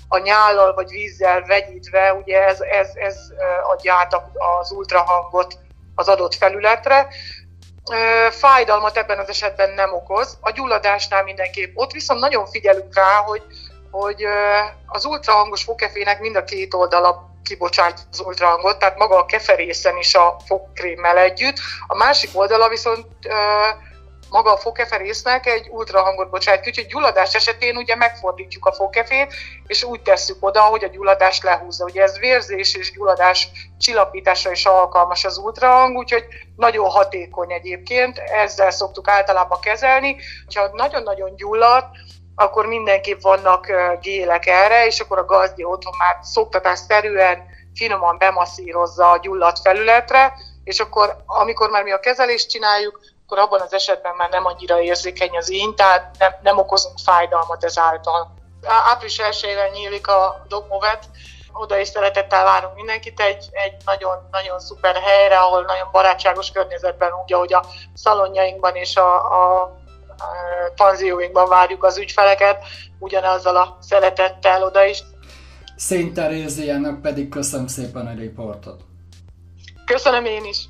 a nyállal vagy vízzel vegyítve, ugye ez, ez, ez adja át az ultrahangot az adott felületre. Fájdalmat ebben az esetben nem okoz. A gyulladásnál mindenképp. Ott viszont nagyon figyelünk rá, hogy, hogy az ultrahangos fogkefének mind a két oldala kibocsát az ultrahangot, tehát maga a keferészen is a fogkrémmel együtt. A másik oldala viszont maga a fogkeferésznek egy ultrahangot bocsát ki, úgyhogy gyulladás esetén ugye megfordítjuk a fogkefét, és úgy tesszük oda, hogy a gyulladást lehúzza. Ugye ez vérzés és gyulladás csillapításra is alkalmas az ultrahang, úgyhogy nagyon hatékony egyébként, ezzel szoktuk általában kezelni. Ha nagyon-nagyon gyullad, akkor mindenképp vannak gélek erre, és akkor a gazdi otthon már szoktatásszerűen finoman bemasszírozza a gyulladt felületre, és akkor amikor már mi a kezelést csináljuk, akkor abban az esetben már nem annyira érzékeny az én, tehát nem, nem okozunk fájdalmat ezáltal. Április 1 nyílik a Dogmovet, oda is szeretettel várunk mindenkit egy, egy nagyon, nagyon szuper helyre, ahol nagyon barátságos környezetben, úgy, ahogy a szalonjainkban és a, a panzióinkban várjuk az ügyfeleket, ugyanazzal a szeretettel oda is. Szint Teréziának pedig köszönöm szépen a riportot. Köszönöm én is.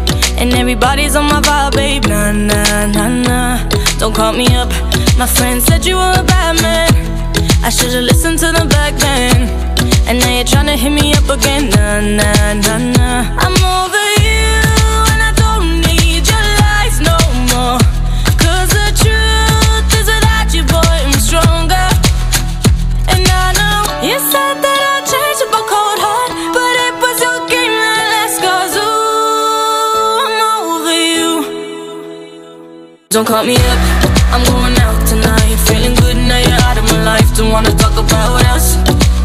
And everybody's on my vibe, babe. Nah, nah, nah, nah. Don't call me up. My friend said you were a bad man. I should've listened to them back then. And now you're trying to hit me up again. Nah, nah, nah, nah. I'm over don't call me up. I'm going out tonight. Feeling good now you're out of my life. Don't wanna talk about us.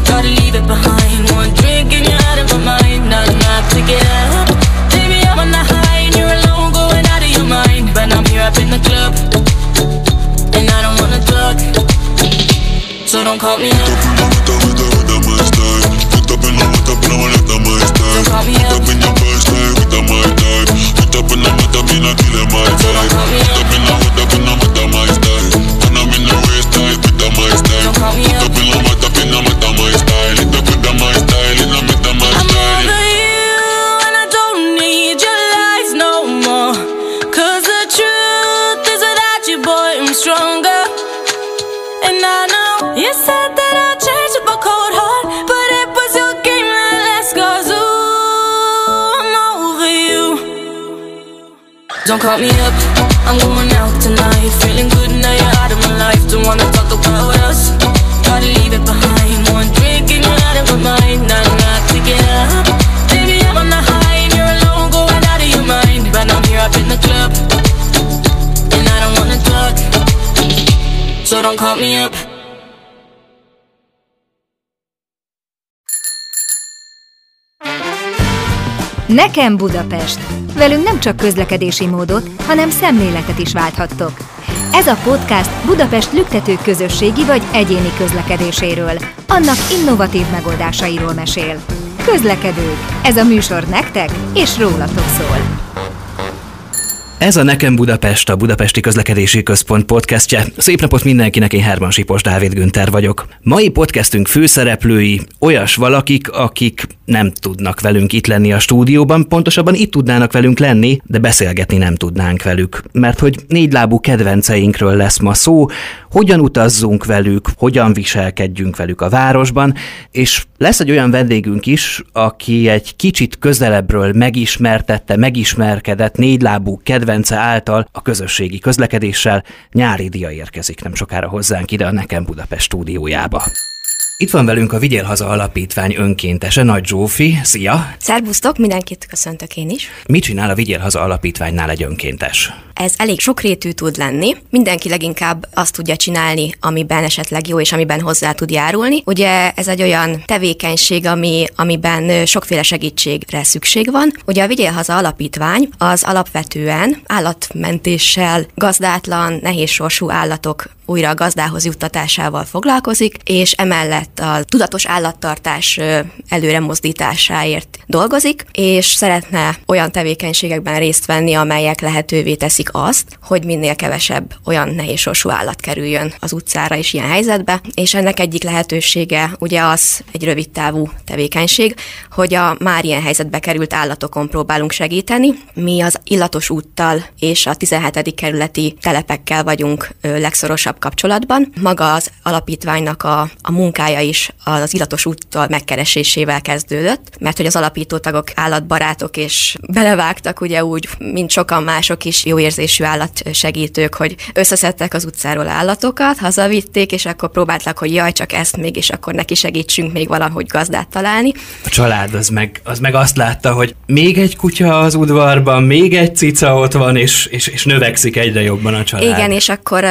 Gotta leave it behind. One drink and you're out of my mind. Not enough to get up. Baby, I'm on the high And you're alone going out of your mind. But I'm here up in the club. And I don't wanna talk. So don't call me up. Don't call me up. Up in your birthday with my type. Put up in the mud, I mean I kill my type. Don't call me up, I'm going out tonight. Feeling good now you're out of my life. Don't wanna Nekem Budapest. Velünk nem csak közlekedési módot, hanem szemléletet is válthattok. Ez a podcast Budapest lüktető közösségi vagy egyéni közlekedéséről, annak innovatív megoldásairól mesél. Közlekedők. Ez a műsor nektek és rólatok szól. Ez a Nekem Budapest, a Budapesti Közlekedési Központ podcastje. Szép napot mindenkinek, én Herman Sipos Dávid Günther vagyok. Mai podcastünk főszereplői olyas valakik, akik nem tudnak velünk itt lenni a stúdióban, pontosabban itt tudnának velünk lenni, de beszélgetni nem tudnánk velük. Mert hogy négylábú kedvenceinkről lesz ma szó, hogyan utazzunk velük, hogyan viselkedjünk velük a városban, és lesz egy olyan vendégünk is, aki egy kicsit közelebbről megismertette, megismerkedett négylábú kedvence által a közösségi közlekedéssel. Nyári dia érkezik nem sokára hozzánk ide a Nekem Budapest stúdiójába. Itt van velünk a Vigyél Haza Alapítvány önkéntese, Nagy Zsófi. Szia! Szerbusztok, mindenkit köszöntök én is. Mit csinál a Vigyél Haza Alapítványnál egy önkéntes? Ez elég sokrétű tud lenni. Mindenki leginkább azt tudja csinálni, amiben esetleg jó és amiben hozzá tud járulni. Ugye ez egy olyan tevékenység, ami, amiben sokféle segítségre szükség van. Ugye a Vigyél Haza Alapítvány az alapvetően állatmentéssel, gazdátlan, nehéz sorsú állatok újra a gazdához juttatásával foglalkozik, és emellett a tudatos állattartás előre mozdításáért dolgozik, és szeretne olyan tevékenységekben részt venni, amelyek lehetővé teszik azt, hogy minél kevesebb olyan nehézsorsú állat kerüljön az utcára és ilyen helyzetbe, és ennek egyik lehetősége ugye az egy rövid távú tevékenység, hogy a már ilyen helyzetbe került állatokon próbálunk segíteni. Mi az illatos úttal és a 17. kerületi telepekkel vagyunk legszorosabb kapcsolatban. Maga az alapítványnak a, a munkája is az illatos úttal megkeresésével kezdődött, mert hogy az alapító tagok állatbarátok és belevágtak ugye úgy, mint sokan mások is jó érzésű állatsegítők, hogy összeszedtek az utcáról állatokat, hazavitték, és akkor próbáltak, hogy jaj, csak ezt még, és akkor neki segítsünk még valahogy gazdát találni. A család az meg, az meg azt látta, hogy még egy kutya az udvarban, még egy cica ott van, és, és, és növekszik egyre jobban a család. Igen, és akkor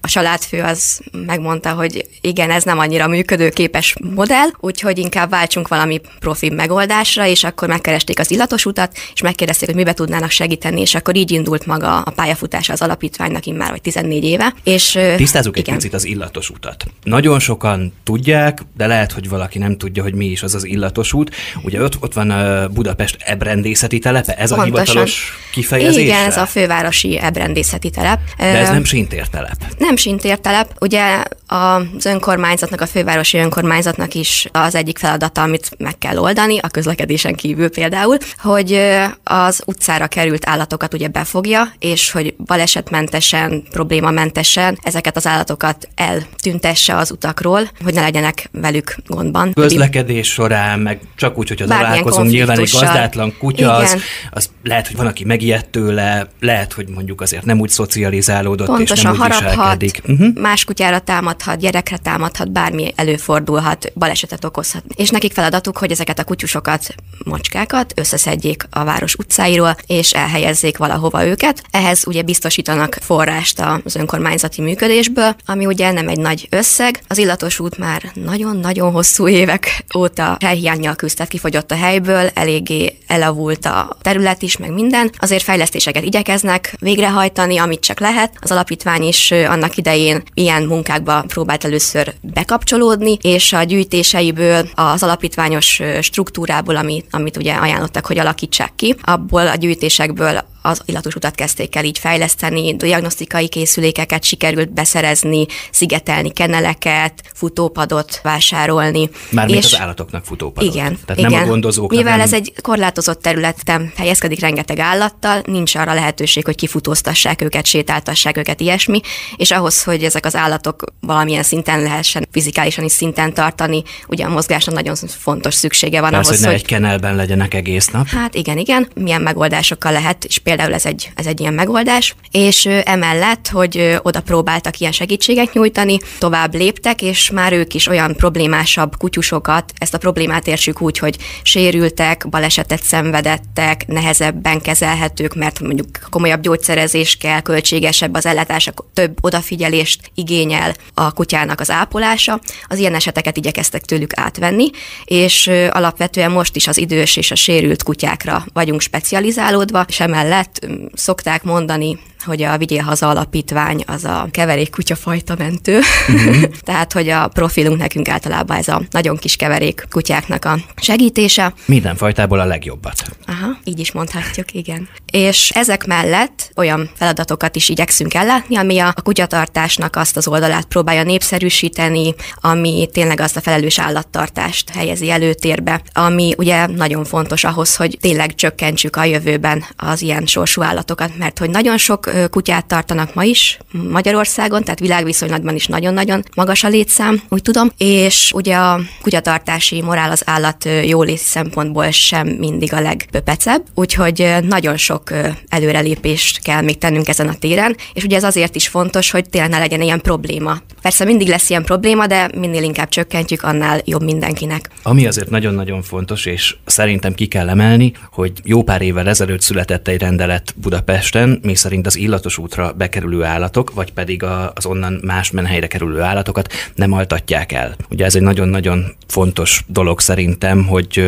a családfő az megmondta, hogy igen, ez nem annyira működőképes modell, úgyhogy inkább váltsunk valami profi megoldásra, és akkor megkeresték az illatos utat, és megkérdezték, hogy mibe tudnának segíteni, és akkor így indult maga a pályafutása az alapítványnak immár vagy 14 éve. És, Tisztázzuk igen. egy picit az illatos utat. Nagyon sokan tudják, de lehet, hogy valaki nem tudja, hogy mi is az az illatos út. Ugye ott, ott van a Budapest ebrendészeti telepe, ez Pontosan. a hivatalos kifejezés? Igen, ez a fővárosi ebrendészeti telep. De ez nem sintértelep. Nem sintértelep. Ugye az önkormányzatnak, a fővárosi önkormányzatnak is az egyik feladata, amit meg kell oldani, a közlekedésen kívül például, hogy az utcára került állatokat ugye befogja, és hogy balesetmentesen, problémamentesen ezeket az állatokat eltüntesse az utakról, hogy ne legyenek velük gondban. Közlekedés során, meg csak úgy, hogyha találkozunk, nyilván egy gazdátlan kutya, az, az lehet, hogy van, aki megijedt tőle, lehet, hogy mondjuk azért nem úgy szocializálódott, Pontosan, és nem úgy haraphat, viselkedik. Uh-huh. más kutyára támadhat, gyerekre támadhat, bármi előfordulhat, balesetet okozhat. És nekik feladatuk, hogy ezeket a kutyusokat, mocskákat összeszedjék a város utcáiról, és elhelyezzék valahova őket. Ehhez ugye biztosítanak forrást az önkormányzati működésből, ami ugye nem egy nagy összeg. Az illatos út már nagyon-nagyon hosszú évek óta helyhiányjal küzdett, kifogyott a helyből, eléggé elavult a terület is, meg minden. Azért fejlesztéseket igyekeznek végrehajtani, amit csak lehet. Az alapítvány is annak idején ilyen munkákba kutya próbált először bekapcsolódni, és a gyűjtéseiből az alapítványos struktúrából, amit, amit ugye ajánlottak, hogy alakítsák ki, abból a gyűjtésekből az illatos utat kezdték el így fejleszteni, diagnosztikai készülékeket sikerült beszerezni, szigetelni keneleket, futópadot vásárolni. Mármint és az állatoknak futópadot. Igen. Tehát igen. nem a gondozók. Mivel nem... ez egy korlátozott területen helyezkedik rengeteg állattal, nincs arra lehetőség, hogy kifutóztassák őket, sétáltassák őket, ilyesmi, és ahhoz, hogy ezek az állatok valamilyen szinten lehessen fizikálisan is szinten tartani, ugye a mozgásra nagyon fontos szüksége van Persze, ahhoz, hogy ne hogy... egy kenelben legyenek egész nap. Hát igen, igen, milyen megoldásokkal lehet, és például ez egy, ez egy ilyen megoldás, és emellett, hogy oda próbáltak ilyen segítséget nyújtani, tovább léptek, és már ők is olyan problémásabb kutyusokat, ezt a problémát értsük úgy, hogy sérültek, balesetet szenvedettek, nehezebben kezelhetők, mert mondjuk komolyabb gyógyszerezés kell, költségesebb az ellátás, több odafigyelést igényel a kutyának az ápolása. Az ilyen eseteket igyekeztek tőlük átvenni, és alapvetően most is az idős és a sérült kutyákra vagyunk specializálódva, és emellett mm, szokták mondani, hogy a Vigyél Haza Alapítvány az a keverék kutyafajta mentő. Uh-huh. Tehát, hogy a profilunk nekünk általában ez a nagyon kis keverék kutyáknak a segítése. Minden fajtából a legjobbat. Aha, így is mondhatjuk, igen. És ezek mellett olyan feladatokat is igyekszünk ellátni, ami a, kutyatartásnak azt az oldalát próbálja népszerűsíteni, ami tényleg azt a felelős állattartást helyezi előtérbe, ami ugye nagyon fontos ahhoz, hogy tényleg csökkentsük a jövőben az ilyen sorsú állatokat, mert hogy nagyon sok kutyát tartanak ma is Magyarországon, tehát világviszonylatban is nagyon-nagyon magas a létszám, úgy tudom, és ugye a kutyatartási morál az állat jólét szempontból sem mindig a legpöpecebb, úgyhogy nagyon sok előrelépést kell még tennünk ezen a téren, és ugye ez azért is fontos, hogy tényleg ne legyen ilyen probléma. Persze mindig lesz ilyen probléma, de minél inkább csökkentjük, annál jobb mindenkinek. Ami azért nagyon-nagyon fontos, és szerintem ki kell emelni, hogy jó pár évvel ezelőtt született egy rendelet Budapesten, mi szerint az illatos útra bekerülő állatok, vagy pedig a, az onnan más menhelyre kerülő állatokat nem altatják el. Ugye ez egy nagyon-nagyon fontos dolog szerintem, hogy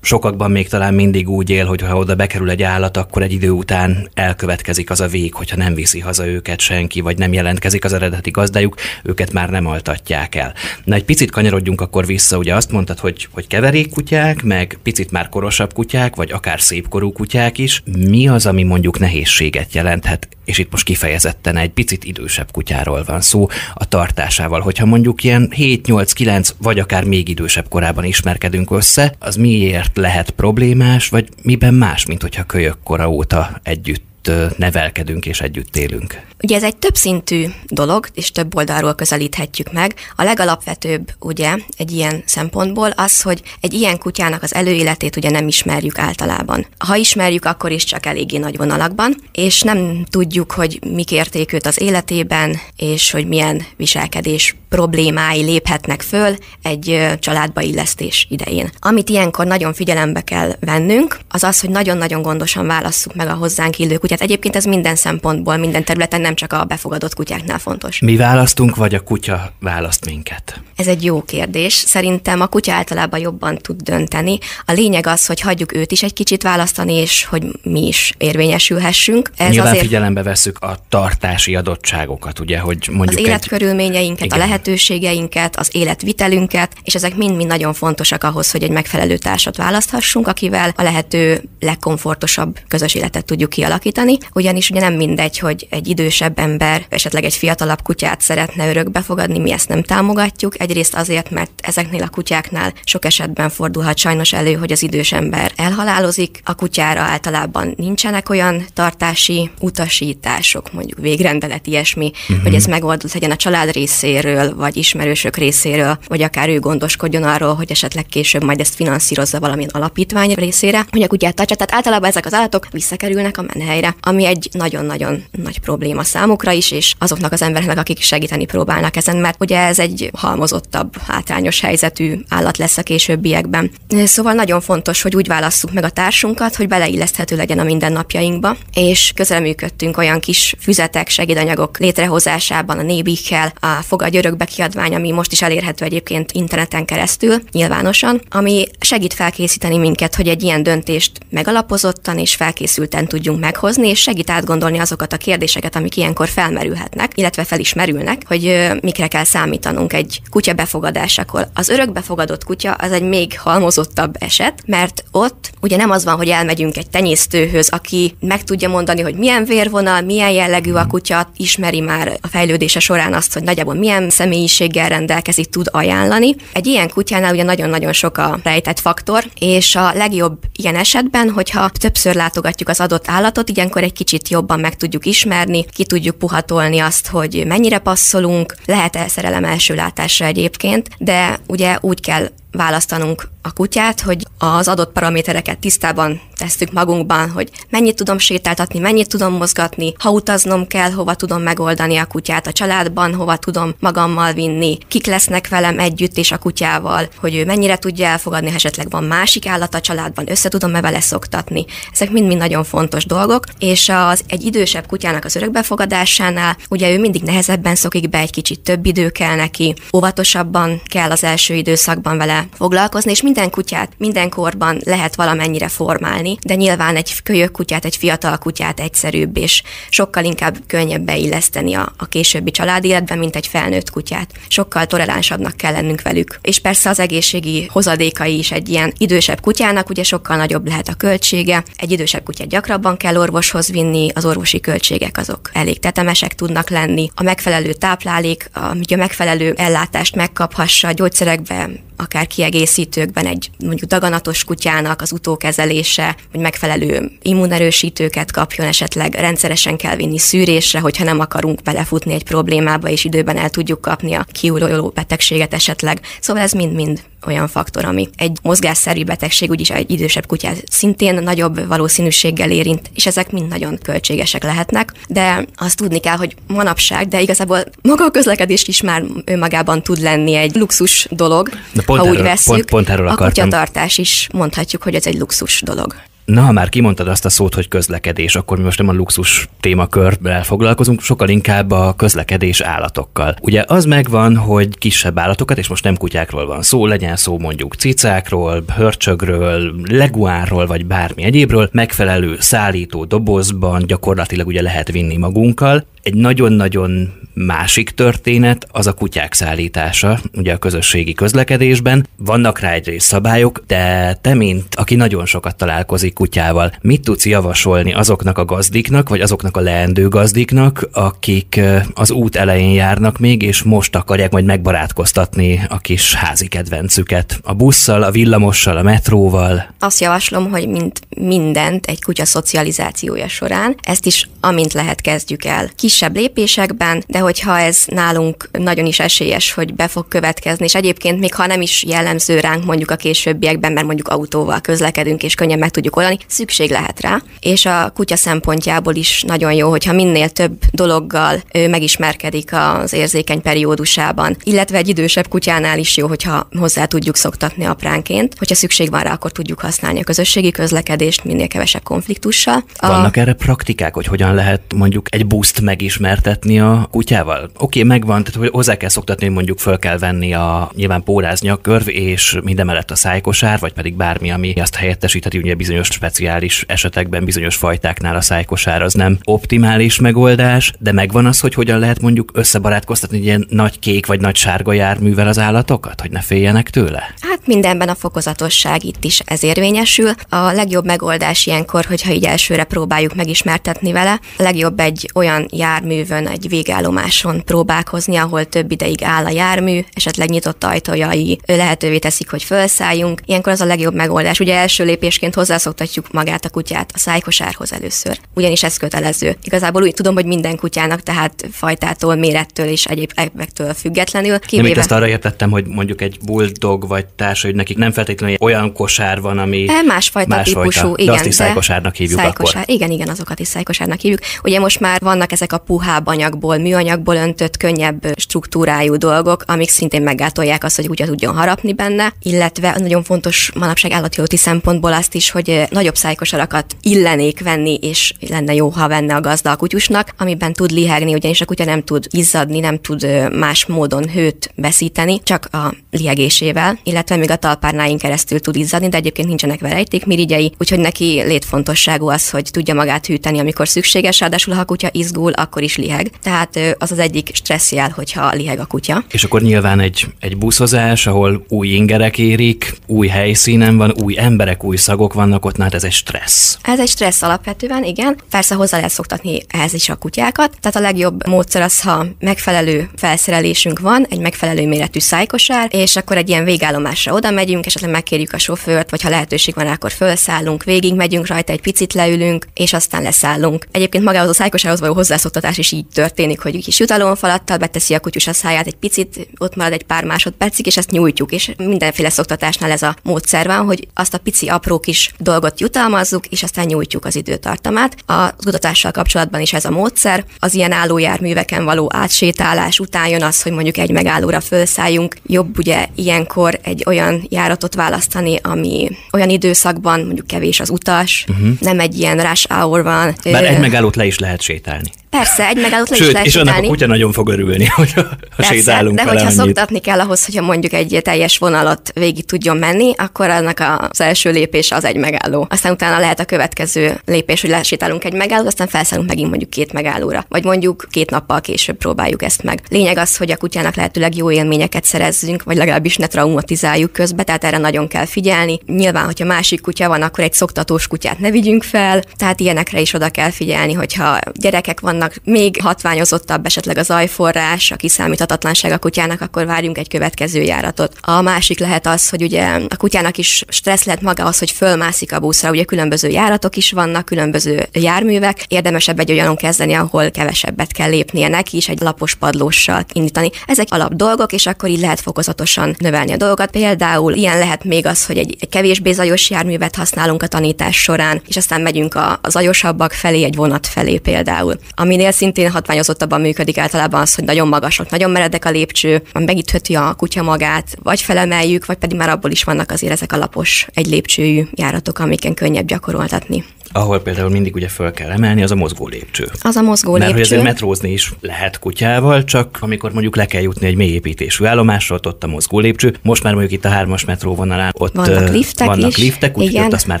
sokakban még talán mindig úgy él, hogy ha oda bekerül egy állat, akkor egy idő után elkövetkezik az a vég, hogyha nem viszi haza őket senki, vagy nem jelentkezik az eredeti gazdájuk, őket már nem altatják el. Na egy picit kanyarodjunk akkor vissza, ugye azt mondtad, hogy, hogy keverékkutyák, meg picit már korosabb kutyák, vagy akár szépkorú kutyák is. Mi az, ami mondjuk nehézséget jelenthet? És itt most kifejezetten egy picit idősebb kutyáról van szó a tartásával. Hogyha mondjuk ilyen 7-8-9 vagy akár még idősebb korában ismerkedünk össze, az miért lehet problémás, vagy miben más, mint hogyha kölyök kora óta együtt ö, nevelkedünk és együtt élünk. Ugye ez egy többszintű dolog, és több oldalról közelíthetjük meg. A legalapvetőbb ugye egy ilyen szempontból az, hogy egy ilyen kutyának az előéletét ugye nem ismerjük általában. Ha ismerjük, akkor is csak eléggé nagy vonalakban, és nem tudjuk, hogy mik érték őt az életében, és hogy milyen viselkedés problémái léphetnek föl egy családba illesztés idején. Amit ilyenkor nagyon figyelembe kell vennünk, az az, hogy nagyon-nagyon gondosan válasszuk meg a hozzánk illő kutyát. Egyébként ez minden szempontból, minden területen nem csak a befogadott kutyáknál fontos. Mi választunk, vagy a kutya választ minket? Ez egy jó kérdés. Szerintem a kutya általában jobban tud dönteni. A lényeg az, hogy hagyjuk őt is egy kicsit választani, és hogy mi is érvényesülhessünk. Ez Nyilván azért figyelembe vesszük a tartási adottságokat, ugye, hogy az mondjuk egy... életkörülményeinket, a Igen. lehetőségeinket, az életvitelünket, és ezek mind-mind nagyon fontosak ahhoz, hogy egy megfelelő társat választhassunk, akivel a lehető legkomfortosabb közös életet tudjuk kialakítani. Ugyanis ugye nem mindegy, hogy egy idősebb ember esetleg egy fiatalabb kutyát szeretne örökbe fogadni, mi ezt nem támogatjuk. Egyrészt azért, mert ezeknél a kutyáknál sok esetben fordulhat sajnos elő, hogy az idős ember elhalálozik. A kutyára általában nincsenek olyan tartási utasítások, mondjuk végrendelet, ilyesmi, uh-huh. hogy ez megoldott legyen a család részéről, vagy ismerősök részéről, vagy akár ő gondoskodjon arról, hogy esetleg később majd ezt finanszírozza valamilyen alapítvány részére, hogy a kutyát tartsa. Tehát általában ezek az állatok visszakerülnek a menhelyre, ami egy nagyon-nagyon nagy probléma számukra is, és azoknak az embereknek, akik segíteni próbálnak ezen, mert ugye ez egy halmozottabb, hátrányos helyzetű állat lesz a későbbiekben. Szóval nagyon fontos, hogy úgy válasszuk meg a társunkat, hogy beleilleszthető legyen a mindennapjainkba, és közreműködtünk olyan kis füzetek, segédanyagok létrehozásában, a nébikkel, a Fogadj Örökbe kiadvány, ami most is elérhető egyébként interneten keresztül, nyilvánosan, ami segít felkészíteni minket, hogy egy ilyen döntést megalapozottan és felkészülten tudjunk meghozni, foglalkozni, és segít átgondolni azokat a kérdéseket, amik ilyenkor felmerülhetnek, illetve fel is merülnek, hogy mikre kell számítanunk egy kutya befogadásakor. Az örökbefogadott kutya az egy még halmozottabb eset, mert ott ugye nem az van, hogy elmegyünk egy tenyésztőhöz, aki meg tudja mondani, hogy milyen vérvonal, milyen jellegű a kutya, ismeri már a fejlődése során azt, hogy nagyjából milyen személyiséggel rendelkezik, tud ajánlani. Egy ilyen kutyánál ugye nagyon-nagyon sok a rejtett faktor, és a legjobb ilyen esetben, hogyha többször látogatjuk az adott állatot, ilyenkor egy kicsit jobban meg tudjuk ismerni, ki tudjuk puhatolni azt, hogy mennyire passzolunk, lehet-e szerelem első látásra egyébként, de ugye úgy kell választanunk a kutyát, hogy az adott paramétereket tisztában tesszük magunkban, hogy mennyit tudom sétáltatni, mennyit tudom mozgatni, ha utaznom kell, hova tudom megoldani a kutyát a családban, hova tudom magammal vinni, kik lesznek velem együtt és a kutyával, hogy ő mennyire tudja elfogadni, ha esetleg van másik állat a családban, össze tudom-e vele szoktatni. Ezek mind-mind nagyon fontos dolgok, és az egy idősebb kutyának az örökbefogadásánál, ugye ő mindig nehezebben szokik be, egy kicsit több idő kell neki, óvatosabban kell az első időszakban vele foglalkozni, és minden kutyát minden korban lehet valamennyire formálni, de nyilván egy kölyök kutyát, egy fiatal kutyát egyszerűbb, és sokkal inkább könnyebb beilleszteni a, a későbbi családéletbe, mint egy felnőtt kutyát. Sokkal toleránsabbnak kell lennünk velük. És persze az egészségi hozadékai is egy ilyen idősebb kutyának, ugye sokkal nagyobb lehet a költsége. Egy idősebb kutyát gyakrabban kell orvoshoz vinni, az orvosi költségek azok elég tetemesek tudnak lenni. A megfelelő táplálék, a, a megfelelő ellátást megkaphassa, gyógyszerekbe akár kiegészítőkben egy mondjuk daganatos kutyának az utókezelése, hogy megfelelő immunerősítőket kapjon, esetleg rendszeresen kell vinni szűrésre, hogyha nem akarunk belefutni egy problémába, és időben el tudjuk kapni a kiújuló betegséget esetleg. Szóval ez mind-mind olyan faktor, ami egy mozgásszerű betegség, úgyis egy idősebb kutyát szintén nagyobb valószínűséggel érint, és ezek mind nagyon költségesek lehetnek, de azt tudni kell, hogy manapság, de igazából maga a közlekedés is már önmagában tud lenni egy luxus dolog, de pont ha erről, úgy vesszük. Pont, pont erről a kutyatartás is mondhatjuk, hogy ez egy luxus dolog. Na, ha már kimondtad azt a szót, hogy közlekedés, akkor mi most nem a luxus témakörben foglalkozunk, sokkal inkább a közlekedés állatokkal. Ugye az megvan, hogy kisebb állatokat, és most nem kutyákról van szó, legyen szó mondjuk cicákról, hörcsögről, leguánról, vagy bármi egyébről, megfelelő szállító dobozban gyakorlatilag ugye lehet vinni magunkkal. Egy nagyon-nagyon másik történet az a kutyák szállítása, ugye a közösségi közlekedésben. Vannak rá egyrészt szabályok, de te, mint aki nagyon sokat találkozik kutyával, mit tudsz javasolni azoknak a gazdiknak, vagy azoknak a leendő gazdiknak, akik az út elején járnak még, és most akarják majd megbarátkoztatni a kis házi kedvencüket? A busszal, a villamossal, a metróval? Azt javaslom, hogy mint mindent egy kutya szocializációja során, ezt is amint lehet kezdjük el. Kisebb lépésekben, de hogyha ez nálunk nagyon is esélyes, hogy be fog következni, és egyébként még ha nem is jellemző ránk mondjuk a későbbiekben, mert mondjuk autóval közlekedünk, és könnyen meg tudjuk oldani, szükség lehet rá. És a kutya szempontjából is nagyon jó, hogyha minél több dologgal ő megismerkedik az érzékeny periódusában, illetve egy idősebb kutyánál is jó, hogyha hozzá tudjuk szoktatni apránként, hogyha szükség van rá, akkor tudjuk használni a közösségi közlekedést minél kevesebb konfliktussal. Vannak a... erre praktikák, hogy hogyan lehet mondjuk egy buszt megismertetni a kutyával? Oké, okay, megvan, tehát hozzá kell szoktatni, hogy mondjuk föl kell venni a nyilván pórázni a körv, és mindemellett a szájkosár, vagy pedig bármi, ami azt helyettesítheti, ugye bizonyos speciális esetekben, bizonyos fajtáknál a szájkosár az nem optimális megoldás, de megvan az, hogy hogyan lehet mondjuk összebarátkoztatni egy ilyen nagy kék vagy nagy sárga járművel az állatokat, hogy ne féljenek tőle? Hát mindenben a fokozatosság itt is ez érvényesül. A legjobb megoldás ilyenkor, hogyha így elsőre próbáljuk megismertetni vele, a legjobb egy olyan járművön, egy végállomáson próbálkozni, ahol több ideig áll a jármű, esetleg nyitott ajtójai lehetővé teszik, hogy felszálljunk. Ilyenkor az a legjobb megoldás. Ugye első lépésként hozzászoktatjuk magát a kutyát a szájkosárhoz először, ugyanis ez kötelező. Igazából úgy tudom, hogy minden kutyának, tehát fajtától, mérettől és egyéb ebbektől függetlenül. Kivéve... Nem, ezt arra értettem, hogy mondjuk egy bulldog vagy társ, hogy nekik nem feltétlenül olyan kosár van, ami e, másfajta másfajta típusú, de igen. azt is szájkosárnak hívjuk szájkosár, akkor. Igen, igen, azokat is szájkosárnak hívjuk. Ugye most már vannak ezek a a puhább anyagból, műanyagból öntött, könnyebb struktúrájú dolgok, amik szintén meggátolják azt, hogy kutya tudjon harapni benne, illetve nagyon fontos manapság állatjóti szempontból azt is, hogy nagyobb szájkosarakat illenék venni, és lenne jó, ha venne a gazda a kutyusnak, amiben tud lihegni, ugyanis a kutya nem tud izzadni, nem tud más módon hőt veszíteni, csak a lihegésével, illetve még a talpárnáin keresztül tud izzadni, de egyébként nincsenek verejtékmirigyei, úgyhogy neki létfontosságú az, hogy tudja magát hűteni, amikor szükséges, ráadásul ha a kutya izgul, akkor is liheg. Tehát az az egyik stresszjel, hogyha liheg a kutya. És akkor nyilván egy, egy buszozás, ahol új ingerek érik, új helyszínen van, új emberek, új szagok vannak ott, hát ez egy stressz. Ez egy stressz alapvetően, igen. Persze hozzá lehet szoktatni ehhez is a kutyákat. Tehát a legjobb módszer az, ha megfelelő felszerelésünk van, egy megfelelő méretű szájkosár, és akkor egy ilyen végállomásra oda megyünk, esetleg megkérjük a sofőrt, vagy ha lehetőség van, akkor felszállunk, végig megyünk rajta, egy picit leülünk, és aztán leszállunk. Egyébként magához a szájkosárhoz való hozzászoktatás is így történik, hogy kis jutalomfalattal beteszi a kutyus a száját, egy picit ott marad egy pár másodpercig, és ezt nyújtjuk, és mindenféle szoktatásnál ez a módszer van, hogy azt a pici apró kis dolgot jutalmazzuk, és aztán nyújtjuk az időtartamát. A kutatással kapcsolatban is ez a módszer. Az ilyen állójárműveken való átsétálás után jön az, hogy mondjuk egy megállóra felszálljunk. Jobb ugye ilyenkor egy olyan járatot választani, ami olyan időszakban mondjuk kevés az utas, uh-huh. nem egy ilyen rush hour van. Bár egy megállót le is lehet sétálni. Persze, egy megállót le Sőt, is lehet és sétálni. annak a kutya nagyon fog örülni, hogy ha sétálunk de vele hogyha annyit. szoktatni kell ahhoz, hogyha mondjuk egy teljes vonalat végig tudjon menni, akkor annak az első lépés az egy megálló. Aztán utána lehet a következő lépés, hogy lesétálunk egy megállót, aztán felszállunk megint mondjuk két megállóra. Vagy mondjuk két nappal később próbáljuk ezt meg. Lényeg az, hogy a kutyának lehetőleg jó élményeket szerezzünk, vagy legalábbis ne traumatizáljuk közbe, tehát erre nagyon kell figyelni. Nyilván, hogyha másik kutya van, akkor egy szoktatós kutyát ne vigyünk fel, tehát ilyenekre is oda kell figyelni, hogyha gyerekek vannak, még hatványozottabb esetleg az ajforrás, a kiszámíthatatlanság a kutyának, akkor várjunk egy következő járatot. A másik lehet az, hogy ugye a kutyának is stressz lehet maga az, hogy fölmászik a buszra, ugye különböző járatok is vannak, különböző járművek, érdemesebb egy olyanon kezdeni, ahol kevesebbet kell lépnie neki is, egy lapos padlóssal indítani. Ezek alap dolgok, és akkor így lehet fokozatosan növelni a dolgokat. Például ilyen lehet még az, hogy egy kevésbé zajos járművet használunk a tanítás során, és aztán megyünk a, a zajosabbak felé, egy vonat felé például. Aminél szintén hatványozottabban működik általában az, hogy nagyon magasok, nagyon meredek a lépcső, megütheti a kutya magát, vagy felemeljük, vagy pedig már abból is vannak azért ezek a lapos, egy lépcsőjű járatok, amiken könnyebb gyakoroltatni. Ahol például mindig ugye föl kell emelni, az a mozgó lépcső. Az a mozgó Mert hogy lépcső. azért metrózni is lehet kutyával, csak amikor mondjuk le kell jutni egy mélyépítésű állomásra, ott, a mozgó lépcső. Most már mondjuk itt a hármas metró vonalán ott Vannak liftek vannak is, liftek, úgyhogy ott azt már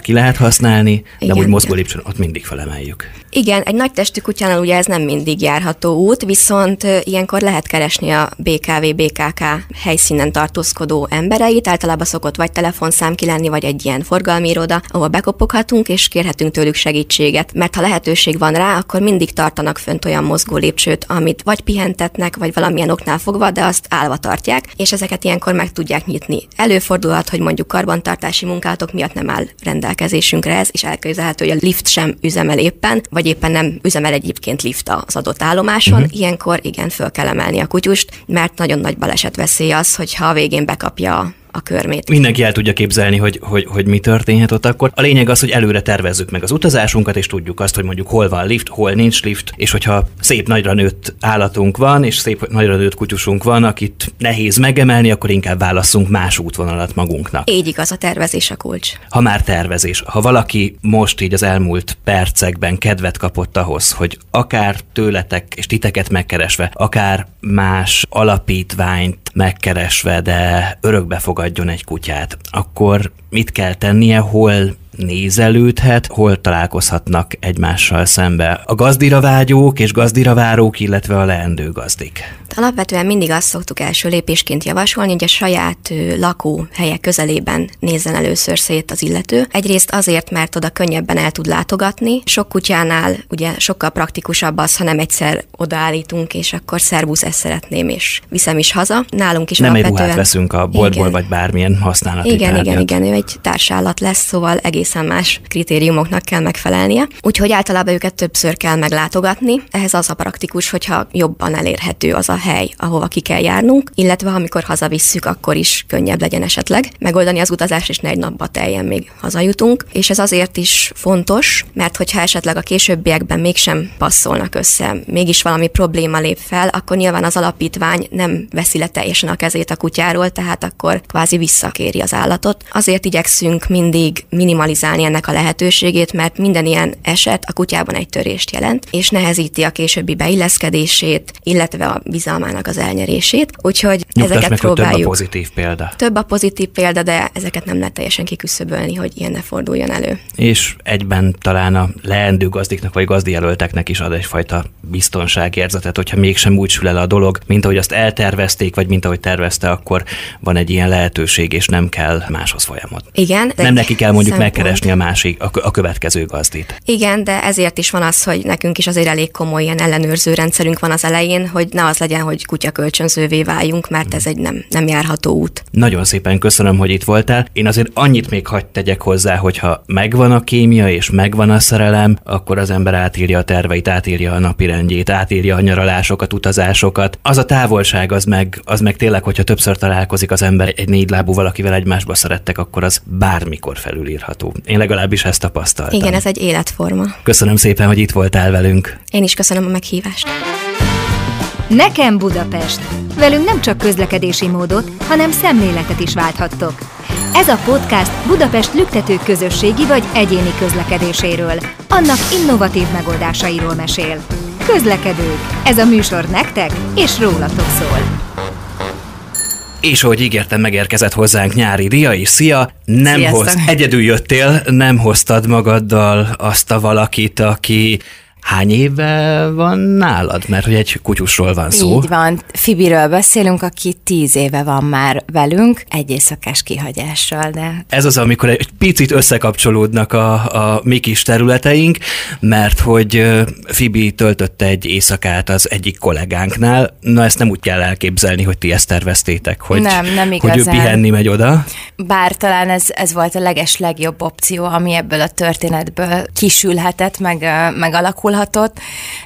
ki lehet használni, de Igen. úgy mozgó lépcsőn ott mindig felemeljük. Igen, egy nagy testű kutyánál ugye ez nem mindig járható út, viszont ilyenkor lehet keresni a BKV, BKK helyszínen tartózkodó embereit. Általában szokott vagy telefonszám ki lenni, vagy egy ilyen forgalmi iroda, ahol bekopoghatunk, és kérhetünk tőlük segítséget. Mert ha lehetőség van rá, akkor mindig tartanak fönt olyan mozgó lépcsőt, amit vagy pihentetnek, vagy valamilyen oknál fogva, de azt állva tartják, és ezeket ilyenkor meg tudják nyitni. Előfordulhat, hogy mondjuk karbantartási munkálatok miatt nem áll rendelkezésünkre ez, és elképzelhető, hogy a lift sem üzemel éppen, vagy éppen nem üzemel egyébként lift az adott állomáson. Uh-huh. Ilyenkor igen, föl kell emelni a kutyust, mert nagyon nagy baleset veszély az, hogyha a végén bekapja a körmét. Mindenki el tudja képzelni, hogy, hogy, hogy mi történhet ott akkor. A lényeg az, hogy előre tervezzük meg az utazásunkat, és tudjuk azt, hogy mondjuk hol van lift, hol nincs lift, és hogyha szép nagyra nőtt állatunk van, és szép nagyra nőtt kutyusunk van, akit nehéz megemelni, akkor inkább válasszunk más útvonalat magunknak. Így igaz, a tervezés a kulcs. Ha már tervezés, ha valaki most így az elmúlt percekben kedvet kapott ahhoz, hogy akár tőletek és titeket megkeresve, akár más alapítványt megkeresve, de örökbe fogadjon egy kutyát, akkor mit kell tennie, hol nézelődhet, hol találkozhatnak egymással szembe a gazdira vágyók és gazdira várók, illetve a leendő gazdik. Alapvetően mindig azt szoktuk első lépésként javasolni, hogy a saját lakóhelye közelében nézzen először szét az illető. Egyrészt azért, mert oda könnyebben el tud látogatni. Sok kutyánál ugye sokkal praktikusabb az, ha nem egyszer odaállítunk, és akkor szervusz, ezt szeretném, és viszem is haza. Nálunk is Nem egy alapvetően... ruhát veszünk a boltból, Igen. vagy bármilyen használati Igen, tárgyat. igen, igen, ő egy társállat lesz, szóval egész egészen más kritériumoknak kell megfelelnie. Úgyhogy általában őket többször kell meglátogatni. Ehhez az a praktikus, hogyha jobban elérhető az a hely, ahova ki kell járnunk, illetve amikor hazavisszük, akkor is könnyebb legyen esetleg megoldani az utazást, és ne egy napba teljen még hazajutunk. És ez azért is fontos, mert hogyha esetleg a későbbiekben mégsem passzolnak össze, mégis valami probléma lép fel, akkor nyilván az alapítvány nem veszi le teljesen a kezét a kutyáról, tehát akkor kvázi visszakéri az állatot. Azért igyekszünk mindig minimalizálni ennek a lehetőségét, mert minden ilyen eset a kutyában egy törést jelent, és nehezíti a későbbi beilleszkedését, illetve a bizalmának az elnyerését. Úgyhogy Nyugtass ezeket meg, próbáljuk. több a pozitív példa. Több a pozitív példa, de ezeket nem lehet teljesen kiküszöbölni, hogy ilyen ne forduljon elő. És egyben talán a leendő gazdiknak vagy gazdijelölteknek is ad egyfajta biztonságérzetet, hogyha mégsem úgy sül el a dolog, mint ahogy azt eltervezték, vagy mint ahogy tervezte, akkor van egy ilyen lehetőség, és nem kell máshoz folyamodni. Igen. Nem neki kell mondjuk szempont. Megkeresni a másik, a, a következő gazdit. Igen, de ezért is van az, hogy nekünk is azért elég komoly ilyen ellenőrző rendszerünk van az elején, hogy ne az legyen, hogy kutyakölcsönzővé váljunk, mert ez egy nem, nem járható út. Nagyon szépen köszönöm, hogy itt voltál. Én azért annyit még hagyd tegyek hozzá, hogyha megvan a kémia és megvan a szerelem, akkor az ember átírja a terveit, átírja a napirendjét, átírja a nyaralásokat, utazásokat. Az a távolság, az meg, az meg tényleg, hogyha többször találkozik az ember egy négylábú valakivel egymásba szerettek, akkor az bármikor felülírható. Én legalábbis ezt tapasztaltam. Igen, ez egy életforma. Köszönöm szépen, hogy itt voltál velünk. Én is köszönöm a meghívást. Nekem Budapest. Velünk nem csak közlekedési módot, hanem szemléletet is válthattok. Ez a podcast Budapest lüktető közösségi vagy egyéni közlekedéséről, annak innovatív megoldásairól mesél. Közlekedők. Ez a műsor nektek és rólatok szól. És ahogy ígértem, megérkezett hozzánk nyári Ria is. Szia! Nem hoz, egyedül jöttél, nem hoztad magaddal azt a valakit, aki hány éve van nálad? Mert hogy egy kutyusról van szó. Így van. Fibiről beszélünk, aki tíz éve van már velünk, egy éjszakás kihagyással, de Ez az, amikor egy picit összekapcsolódnak a, a mi kis területeink, mert hogy Fibi töltötte egy éjszakát az egyik kollégánknál. Na ezt nem úgy kell elképzelni, hogy ti ezt terveztétek, hogy, Nem, nem hogy ő igazán. pihenni megy oda. bár talán ez, ez volt a leges legjobb opció, ami ebből a történetből kisülhetett, meg, ö, megalakulhatott,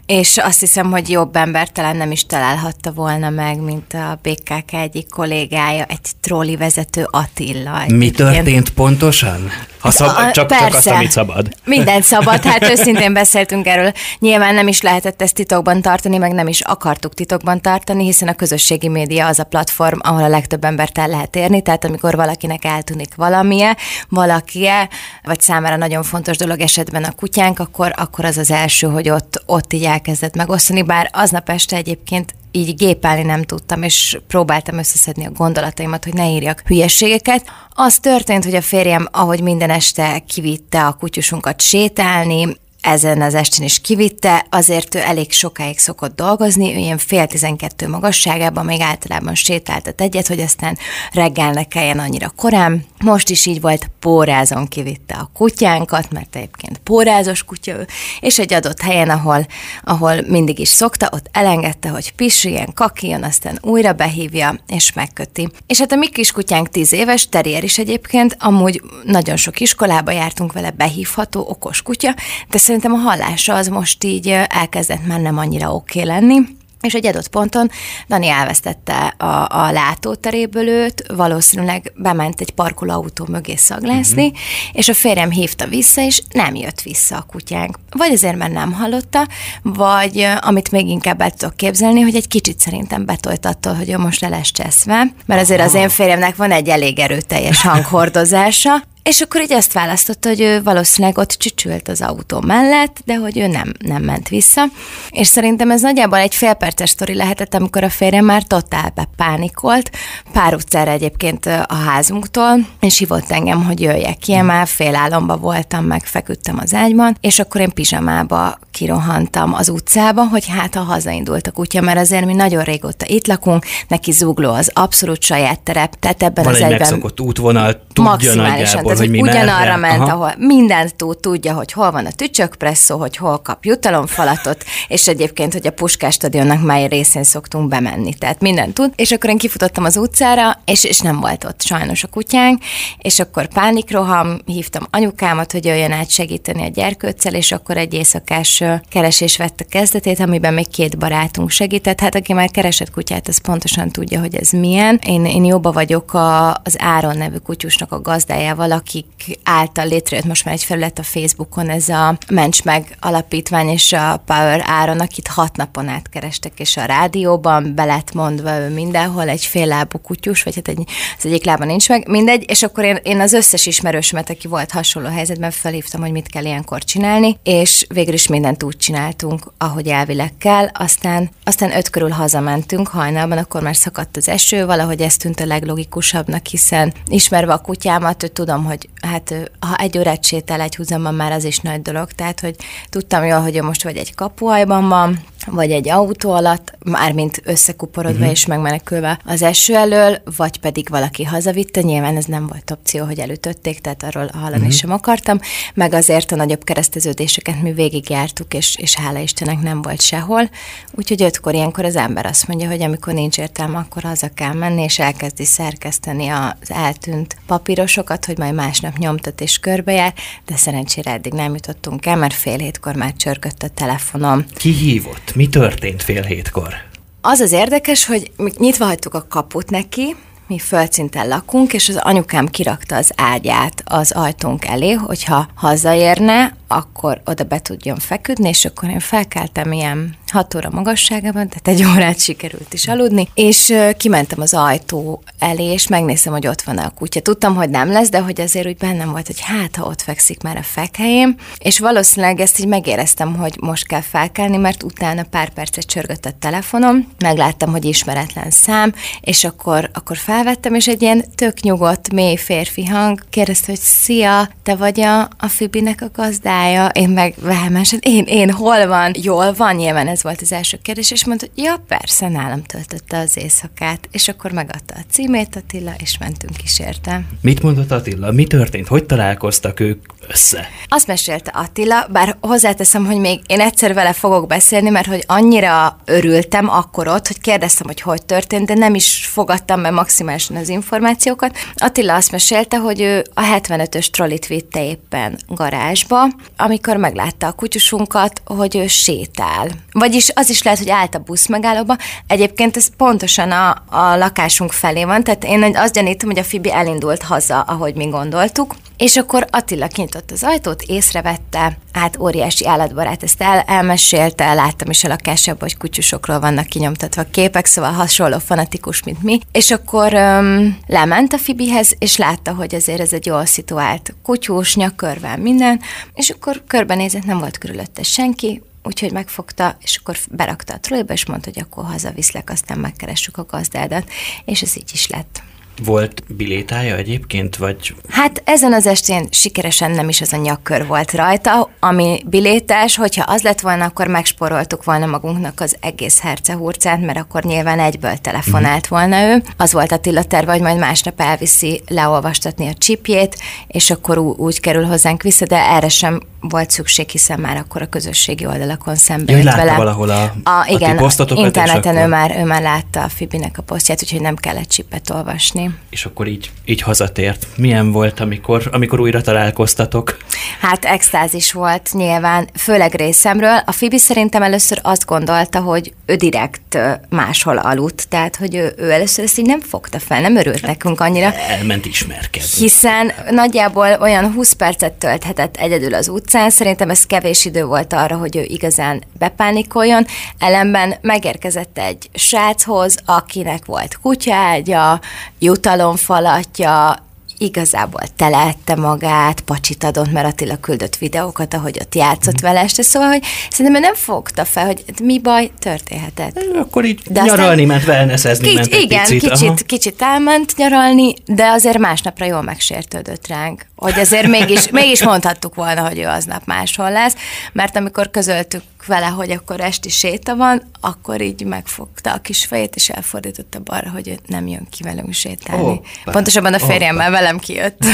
és azt hiszem, hogy jobb ember talán nem is találhatta volna meg, mint a BKK egyik kollégája, egy trolli vezető Attila. Mi történt pontosan? Ha szab, A- csak, csak azt, persze. amit szabad. Minden szabad, hát őszintén beszéltünk erről. Nyilván nem is lehetett ezt titokban tartani, meg nem is akartuk titokban tartani, hiszen a közösségi média az a platform, ahol a legtöbb embert el lehet érni, tehát amikor valakinek eltűnik valamie, valakie, vagy számára nagyon fontos dolog esetben a kutyánk, akkor, akkor az az első, hogy ott, ott így elkezdett megosztani, bár aznap este egyébként így gépelni nem tudtam, és próbáltam összeszedni a gondolataimat, hogy ne írjak hülyeségeket. Az történt, hogy a férjem, ahogy minden este kivitte a kutyusunkat sétálni, ezen az estén is kivitte, azért ő elég sokáig szokott dolgozni, ő ilyen fél tizenkettő magasságában még általában sétáltat egyet, hogy aztán reggel ne kelljen annyira korán. Most is így volt, pórázon kivitte a kutyánkat, mert egyébként pórázos kutya ő, és egy adott helyen, ahol, ahol mindig is szokta, ott elengedte, hogy pisiljen, kakiljon, aztán újra behívja, és megköti. És hát a mi kis kutyánk tíz éves, terrier is egyébként, amúgy nagyon sok iskolába jártunk vele, behívható, okos kutya, de szerintem a hallása az most így elkezdett már nem annyira oké lenni. És egy adott ponton Dani elvesztette a, a látóteréből őt, valószínűleg bement egy parkolóautó mögé szaglászni, mm-hmm. és a férjem hívta vissza, és nem jött vissza a kutyánk. Vagy azért, mert nem hallotta, vagy amit még inkább el tudok képzelni, hogy egy kicsit szerintem betolt attól, hogy ő most le lesz cseszve, mert azért az én férjemnek van egy elég erőteljes hanghordozása, és akkor így azt választotta, hogy ő valószínűleg ott csücsült az autó mellett, de hogy ő nem, nem ment vissza. És szerintem ez nagyjából egy félperces sztori lehetett, amikor a férjem már totál bepánikolt, pár utcára egyébként a házunktól, és hívott engem, hogy jöjjek ki, én már fél álomba voltam, meg feküdtem az ágyban, és akkor én pizsamába kirohantam az utcába, hogy hát ha hazaindult a kutya, mert azért mi nagyon régóta itt lakunk, neki zugló az abszolút saját terep, tehát ebben Van az egy egyben megszokott útvonal, tudja maximálisan, nagyjából, tehát, hogy mi ugyanarra merre. ment, Aha. ahol mindent tud, tudja, hogy hol van a tücsökpresszó, hogy hol kap jutalomfalatot, és egyébként, hogy a Puskás stadionnak mely részén szoktunk bemenni, tehát mindent tud. És akkor én kifutottam az utcára, és, és nem volt ott sajnos a kutyánk, és akkor pánikroham, hívtam anyukámat, hogy jöjjön át segíteni a gyerkőccel, és akkor egy éjszakás keresés vette kezdetét, amiben még két barátunk segített. Hát aki már keresett kutyát, az pontosan tudja, hogy ez milyen. Én, én jóba vagyok a, az Áron nevű kutyusnak a gazdájával, akik által létrejött most már egy felület a Facebookon, ez a Ments meg alapítvány és a Power Áron, akit hat napon át kerestek, és a rádióban be lett mondva ő mindenhol egy fél lábú kutyus, vagy hát egy, az egyik lába nincs meg, mindegy, és akkor én, én az összes ismerősömet, aki volt hasonló helyzetben, felhívtam, hogy mit kell ilyenkor csinálni, és végül is mindent úgy csináltunk, ahogy elvileg kell, aztán, aztán öt körül hazamentünk hajnalban, akkor már szakadt az eső, valahogy ez tűnt a leglogikusabbnak, hiszen ismerve a kutyámat, tudom, hogy hát ha egy órát sétál egy húzamban, már az is nagy dolog, tehát hogy tudtam jól, hogy most vagy egy kapuajban van, vagy egy autó alatt, mármint összekuporodva uh-huh. és megmenekülve az eső elől, vagy pedig valaki hazavitte, nyilván ez nem volt opció, hogy elütötték, tehát arról hallani uh-huh. sem akartam, meg azért a nagyobb kereszteződéseket mi végigjártuk, és, és hála Istennek nem volt sehol, úgyhogy ötkor ilyenkor az ember azt mondja, hogy amikor nincs értelme, akkor haza kell menni, és elkezdi szerkeszteni az eltűnt papírosokat, hogy majd másnap nyomtat és körbejár, de szerencsére eddig nem jutottunk el, mert fél hétkor már csörgött a telefonom. Ki hívott? Mi történt fél hétkor? Az az érdekes, hogy nyitva hagytuk a kaput neki, mi földszinten lakunk, és az anyukám kirakta az ágyát az ajtónk elé, hogyha hazaérne, akkor oda be tudjon feküdni, és akkor én felkeltem ilyen 6 óra magasságában, tehát egy órát sikerült is aludni, és kimentem az ajtó elé, és megnéztem, hogy ott van a kutya. Tudtam, hogy nem lesz, de hogy azért úgy bennem volt, hogy hát, ha ott fekszik már a fekhelyén, és valószínűleg ezt így megéreztem, hogy most kell felkelni, mert utána pár percet csörgött a telefonom, megláttam, hogy ismeretlen szám, és akkor, akkor felvettem, és egy ilyen tök nyugodt, mély férfi hang kérdezte, hogy szia, te vagy a, a Fibinek a gazdája? Én meg vehemensen, én, én, hol van? Jól van? Nyilván ez volt az első kérdés, és mondta, hogy ja, persze, nálam töltötte az éjszakát, és akkor megadta a címét Attila, és mentünk is érte. Mit mondott Attila? Mi történt? Hogy találkoztak ők össze? Azt mesélte Attila, bár hozzáteszem, hogy még én egyszer vele fogok beszélni, mert hogy annyira örültem akkor ott, hogy kérdeztem, hogy hogy történt, de nem is fogadtam be maximálisan az információkat. Attila azt mesélte, hogy ő a 75-ös trollit vitte éppen garázsba, amikor meglátta a kutyusunkat, hogy ő sétál. Vagyis az is lehet, hogy állt a busz megállóba. Egyébként ez pontosan a, a lakásunk felé van, tehát én azt gyanítom, hogy a Fibi elindult haza, ahogy mi gondoltuk. És akkor Attila kinyitott az ajtót, észrevette, hát óriási állatbarát, ezt el, elmesélte, láttam is a lakásában, hogy kutyusokról vannak kinyomtatva képek, szóval hasonló fanatikus, mint mi. És akkor öm, lement a Fibihez, és látta, hogy azért ez egy jól szituált kutyus, nyakörvel, minden, és akkor körbenézett, nem volt körülötte senki, úgyhogy megfogta, és akkor berakta a trolliba, és mondta, hogy akkor hazaviszlek, aztán megkeressük a gazdádat, és ez így is lett. Volt bilétája egyébként, vagy Hát ezen az estén sikeresen nem is az a nyakkör volt rajta, ami bilétás, hogyha az lett volna, akkor megsporoltuk volna magunknak az egész hercehurcát, mert akkor nyilván egyből telefonált volna ő. Az volt Attila terve, hogy majd másnap elviszi leolvastatni a csipjét, és akkor ú- úgy kerül hozzánk vissza, de erre sem volt szükség, hiszen már akkor a közösségi oldalakon szembe Ja, vele. valahol a- a ti igen, posztotokat, és interneten ő már, ő már látta a Fibinek a posztját, úgyhogy nem kellett csipet olvasni. És akkor így, így hazatért. Milyen volt, amikor, amikor újra találkoztatok? Hát extázis volt nyilván, főleg részemről. A Fibi szerintem először azt gondolta, hogy ő direkt máshol aludt, tehát hogy ő, ő először ezt így nem fogta fel, nem örült nekünk annyira. Elment ismerkedni. Hiszen nagyjából olyan 20 percet tölthetett egyedül az utcán, szerintem ez kevés idő volt arra, hogy ő igazán bepánikoljon. Ellenben megérkezett egy sráchoz, akinek volt kutyágya, jutalomfalatja, igazából teleette magát, pacsit adott, mert Attila küldött videókat, ahogy ott játszott vele este, szóval, hogy szerintem nem fogta fel, hogy mi baj történhetett. Akkor így De nyaralni ment, wellnessezni Kics, ment egy igen, picit. kicsit, aha. kicsit elment nyaralni, de azért másnapra jól megsértődött ránk. Hogy azért mégis, mégis mondhattuk volna, hogy ő aznap máshol lesz, mert amikor közöltük vele, hogy akkor esti séta van, akkor így megfogta a kis fejét, és elfordította balra, hogy ő nem jön ki velünk sétálni. Oh, Pontosabban a férjemmel oh, velem kijött.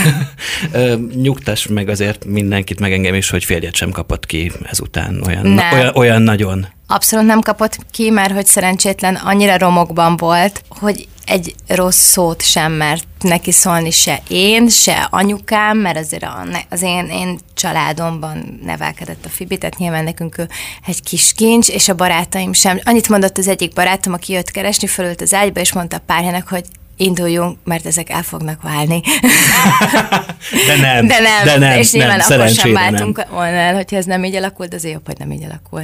Nyugtass meg azért mindenkit, meg engem is, hogy férjet sem kapott ki ezután olyan, na, olyan, olyan nagyon. Abszolút nem kapott ki, mert hogy szerencsétlen annyira romokban volt, hogy egy rossz szót sem mert neki szólni se én, se anyukám, mert azért az én, én családomban nevelkedett a Fibi, tehát nyilván nekünk ő egy kis kincs, és a barátaim sem. Annyit mondott az egyik barátom, aki jött keresni, fölült az ágyba, és mondta a párjának, hogy induljunk, mert ezek el fognak válni. De nem. De nem. De nem és nyilván nem, akkor sem váltunk volna el, hogyha ez nem így alakult, azért jobb, hogy nem így alakul.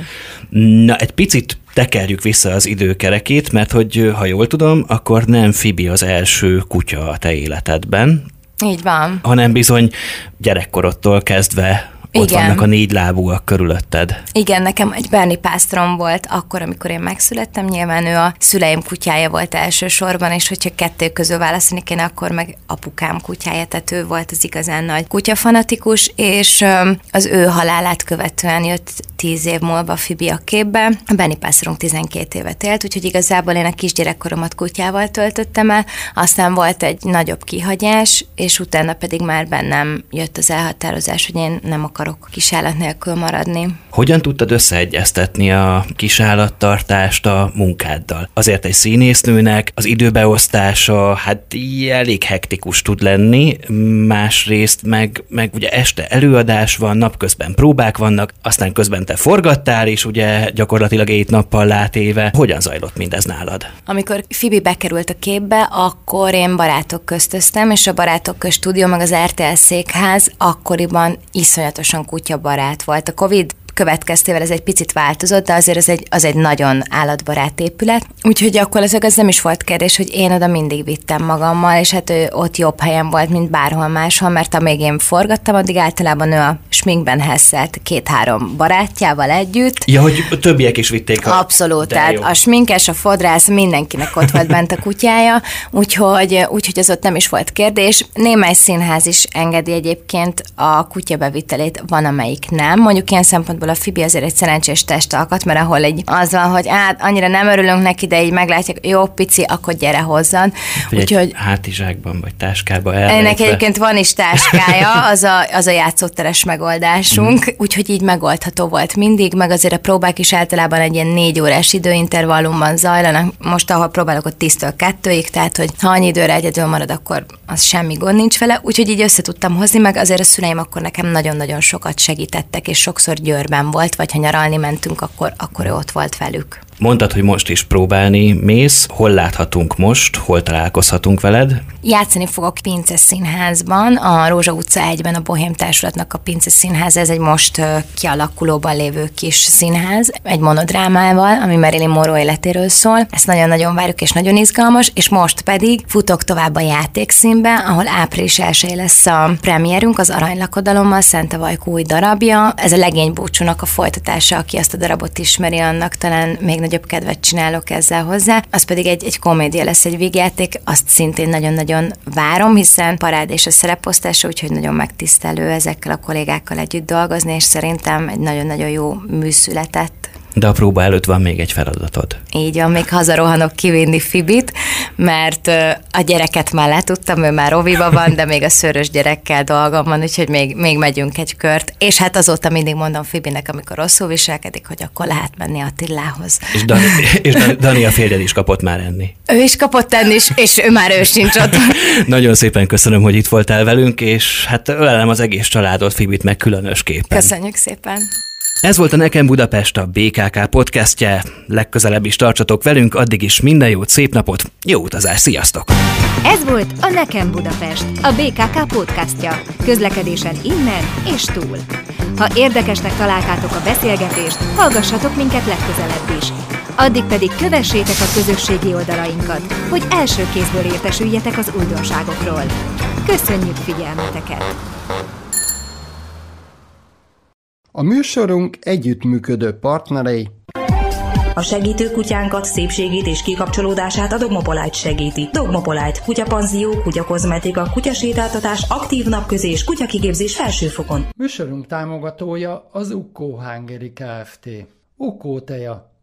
Na, egy picit tekerjük vissza az időkerekét, mert hogy ha jól tudom, akkor nem Fibi az első kutya a te életedben. Így van. Hanem bizony gyerekkorodtól kezdve ott Igen. vannak a négy lábúak körülötted. Igen, nekem egy Berni pásztorom volt akkor, amikor én megszülettem. Nyilván ő a szüleim kutyája volt elsősorban, és hogyha kettő közül választani kéne, akkor meg apukám kutyája, tehát ő volt az igazán nagy kutyafanatikus, és az ő halálát követően jött tíz év múlva Fibi a képbe. A Benny pásztorunk 12 évet élt, úgyhogy igazából én a kisgyerekkoromat kutyával töltöttem el, aztán volt egy nagyobb kihagyás, és utána pedig már bennem jött az elhatározás, hogy én nem akarok akarok kisállat nélkül maradni. Hogyan tudtad összeegyeztetni a kisállattartást a munkáddal? Azért egy színésznőnek az időbeosztása hát elég hektikus tud lenni, másrészt meg, meg ugye este előadás van, napközben próbák vannak, aztán közben te forgattál, és ugye gyakorlatilag egy nappal látéve. Hogyan zajlott mindez nálad? Amikor Fibi bekerült a képbe, akkor én barátok köztöztem, és a barátok stúdió, meg az RTL székház akkoriban iszonyatos iszonyatosan kutyabarát volt. A Covid következtével ez egy picit változott, de azért az egy, az egy nagyon állatbarát épület. Úgyhogy akkor az ez nem is volt kérdés, hogy én oda mindig vittem magammal, és hát ő ott jobb helyen volt, mint bárhol máshol, mert amíg én forgattam, addig általában ő a sminkben hesszelt két-három barátjával együtt. Ja, hogy a többiek is vitték a... Abszolút, tehát jó. a sminkes, a fodrász, mindenkinek ott volt bent a kutyája, úgyhogy, úgyhogy az ott nem is volt kérdés. Némely színház is engedi egyébként a kutyabevitelét, van amelyik nem. Mondjuk ilyen szempontból a Fibi azért egy szerencsés testalkat, mert ahol egy az van, hogy át, annyira nem örülünk neki, de így meglátják, jó, pici, akkor gyere hozzon. Úgyhogy hátizsákban vagy táskában elrejtve. Ennek egyébként van is táskája, az a, az a játszóteres megoldásunk, mm. úgyhogy így megoldható volt mindig, meg azért a próbák is általában egy ilyen négy órás időintervallumban zajlanak. Most, ahol próbálok, ott 10-től kettőig, tehát hogy ha annyi időre egyedül marad, akkor az semmi gond nincs vele, úgyhogy így össze tudtam hozni, meg azért a szüleim akkor nekem nagyon-nagyon sokat segítettek, és sokszor Győrben volt, vagy ha nyaralni mentünk, akkor, akkor ő ott volt velük. Mondtad, hogy most is próbálni mész. Hol láthatunk most? Hol találkozhatunk veled? Játszani fogok Pince Színházban, a Rózsa utca 1-ben a Bohém Társulatnak a Pince Színház, ez egy most kialakulóban lévő kis színház, egy monodrámával, ami Marilyn Monroe életéről szól. Ezt nagyon-nagyon várjuk, és nagyon izgalmas, és most pedig futok tovább a játékszínbe, ahol április 1 lesz a premierünk, az Aranylakodalommal, Szente Vajkó új darabja. Ez a legény búcsúnak a folytatása, aki azt a darabot ismeri, annak talán még nagyobb kedvet csinálok ezzel hozzá. Az pedig egy, egy komédia lesz, egy végjáték, azt szintén nagyon-nagyon várom, hiszen parád és a szereposztása, úgyhogy nagyon megtisztelő ezekkel a kollégákkal együtt dolgozni, és szerintem egy nagyon-nagyon jó műszületett de a próba előtt van még egy feladatod. Így van, még hazarohanok kivinni Fibit, mert a gyereket már letudtam, ő már roviba van, de még a szörös gyerekkel dolgom van, úgyhogy még, még megyünk egy kört. És hát azóta mindig mondom Fibinek, amikor rosszul viselkedik, hogy akkor lehet menni Attilához. És Dani, és Dani a férjed is kapott már enni. Ő is kapott enni, és, és ő már ő sincs ott. Nagyon szépen köszönöm, hogy itt voltál velünk, és hát ölelem az egész családot, Fibit meg különösképpen. Köszönjük szépen. Ez volt a Nekem Budapest, a BKK podcastje. Legközelebb is tartsatok velünk, addig is minden jót, szép napot, jó utazás, sziasztok! Ez volt a Nekem Budapest, a BKK podcastja. Közlekedésen innen és túl. Ha érdekesnek találtátok a beszélgetést, hallgassatok minket legközelebb is. Addig pedig kövessétek a közösségi oldalainkat, hogy első kézből értesüljetek az újdonságokról. Köszönjük figyelmeteket! A műsorunk együttműködő partnerei A segítő kutyánkat, szépségét és kikapcsolódását a Dogmopolite segíti. Dogmopolite, kutyapanzió, kutyakozmetika, kutyasétáltatás, aktív napközés, kutyakigépzés felsőfokon. Műsorunk támogatója az Ukkó Hungary Kft. Ukkó teja,